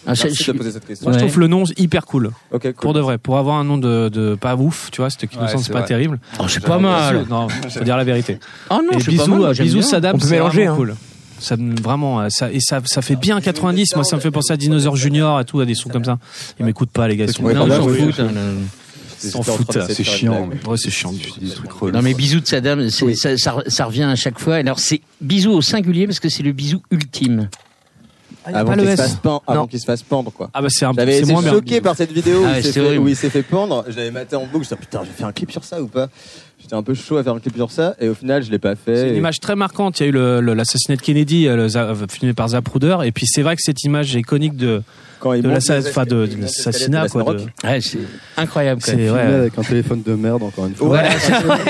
Ah, je, je, cette question. Moi, je trouve le nom hyper cool. Okay, cool. Pour de vrai, pour avoir un nom de, de pas ouf, tu vois, c'était ouais, c'est pas terrible. Oh, c'est pas mal. Non, (laughs) faut dire la vérité. Oh non, bisous, pas mal, bisous Saddam, c'est mélanger, hein. cool. Ça vraiment ça et ça ça fait bien 90 moi ça me fait penser à Dinosaur Junior et tout à des sons comme ça ils m'écoutent pas les gars ils sont s'en foutent. C'est chiant. Ouais, c'est chiant. Non, mais bisous de Saddam, ça, ça, ça, revient à chaque fois. Alors, c'est bisous au singulier parce que c'est le bisou ultime. Ah, avant qu'il se, fasse pendre, avant qu'il se fasse pendre, quoi. Ah bah c'est un J'avais été moins choqué par cette vidéo ah, où, il s'est fait, pendre. Je l'avais maté en boucle. Je me putain, j'ai fait un clip sur ça ou pas? J'étais un peu chaud à faire un clip sur ça et au final je l'ai pas fait. C'est une image très marquante. Il y a eu l'assassinat de Kennedy, euh, le, filmé par Zapruder, et puis c'est vrai que cette image iconique de quand il de l'assassinat quoi de... ouais, c'est incroyable c'est ouais. avec un téléphone de merde encore une fois ouais,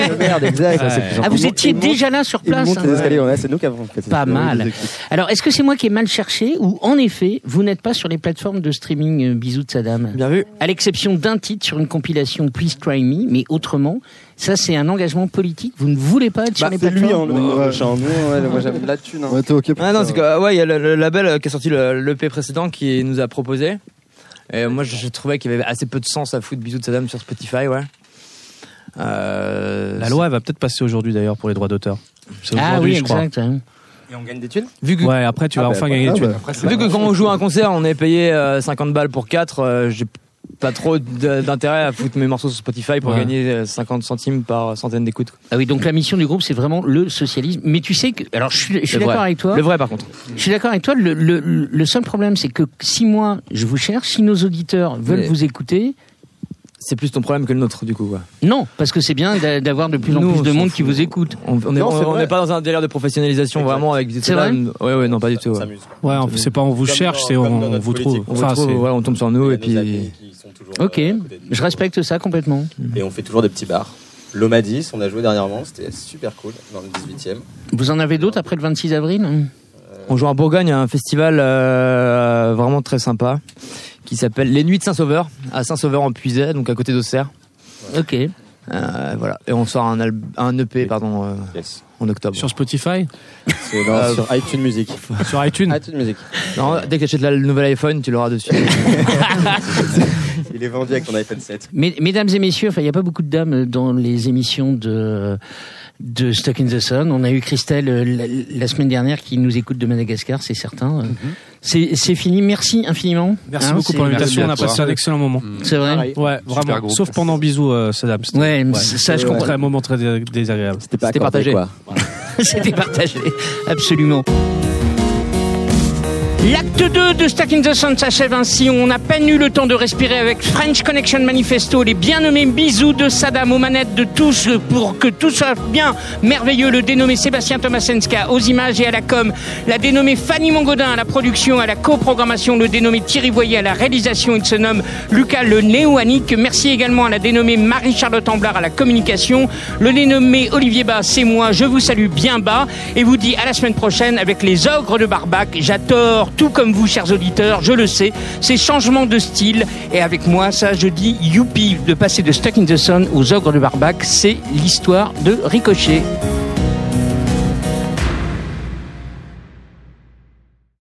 de merde exact ah vous étiez déjà là sur place hein. ouais, c'est nous qui avons fait pas mal alors est-ce que c'est moi qui ai mal cherché ou en effet vous n'êtes pas sur les plateformes de streaming euh, bisous de Saddam? Bien vu à l'exception d'un titre sur une compilation Please Try Me mais autrement ça, c'est un engagement politique. Vous ne voulez pas être sur bah, les plateformes. C'est lui, hein, ouais, moi j'aime la thune. Hein. Ouais, t'es ok. Ah non, c'est que ouais, il y a le, label qui a sorti l'EP précédent qui nous a proposé. Et moi, je, trouvais qu'il y avait assez peu de sens à foutre Bisous de Saddam sur Spotify, ouais. Euh, la loi, elle va peut-être passer aujourd'hui d'ailleurs pour les droits d'auteur. Ah oui, exact. Hein. Et on gagne des thunes? Vu que... Ouais, après tu vas ah, enfin bah, gagner des thunes. Bah, Vu que quand on joue un concert, on est payé 50 euh, balles pour 4, euh, j'ai pas trop d'intérêt à foutre mes morceaux sur Spotify pour gagner 50 centimes par centaine d'écoutes. Ah oui, donc la mission du groupe, c'est vraiment le socialisme. Mais tu sais que, alors je suis, je suis d'accord avec toi. Le vrai, par contre. Je suis d'accord avec toi. Le, le, le, seul problème, c'est que si moi je vous cherche, si nos auditeurs veulent vous écouter, c'est plus ton problème que le nôtre, du coup. Quoi. Non, parce que c'est bien d'avoir de plus en plus de monde qui vous écoute. On n'est on pas dans un délire de professionnalisation vraiment avec C'est vrai Ouais, ouais, non, pas du tout. Ouais, c'est pas on vous cherche, c'est on, vous trouve. On, enfin, on tombe sur nous et puis. Ok, je respecte ça complètement. Et on fait toujours des petits bars. L'Omadis, on a joué dernièrement, c'était super cool dans le 18e. Vous en avez d'autres après le 26 avril? On joue en Bourgogne à un festival euh, vraiment très sympa qui s'appelle Les Nuits de Saint-Sauveur, à Saint-Sauveur en Puisay, donc à côté d'Auxerre. Ok. Euh, voilà. Et on sort un, un EP pardon, euh, en octobre. Sur Spotify? Euh, Sur iTunes Music. sur iTunes? iTunes Music. Non, dès que tu achètes le nouvel iPhone, tu l'auras dessus. (laughs) Il est vendu avec ton iPhone 7. mesdames et messieurs, il n'y a pas beaucoup de dames dans les émissions de de Stuck in the Sun. On a eu Christelle euh, la, semaine dernière qui nous écoute de Madagascar, c'est certain. Mhm. C'est fini. Merci infiniment. Merci hein, beaucoup pour l'invitation. On a passé un excellent moment. C'est vrai. Ouais, vraiment. Sauf pendant bisous, euh, Saddam. Ouais, ça je comprends. un moment très désagréable. C'était partagé. (laughs) C'était partagé. Absolument. L'acte 2 de Stack in the Sun s'achève ainsi. On a peine eu le temps de respirer avec French Connection Manifesto, les bien nommés bisous de Saddam aux manettes de tous pour que tout soit bien merveilleux. Le dénommé Sébastien Tomasenska aux images et à la com. La dénommée Fanny Mongodin à la production, à la coprogrammation. Le dénommé Thierry Voyer à la réalisation. Il se nomme Lucas le Néoanique. Merci également à la dénommée Marie-Charlotte Amblard à la communication. Le dénommé Olivier Bas, c'est moi. Je vous salue bien bas et vous dis à la semaine prochaine avec les ogres de Barbac. J'adore tout comme vous, chers auditeurs, je le sais, ces changements de style. Et avec moi, ça, je dis youpi, de passer de Stuck in the Sun aux ogres de Barbac, c'est l'histoire de Ricochet.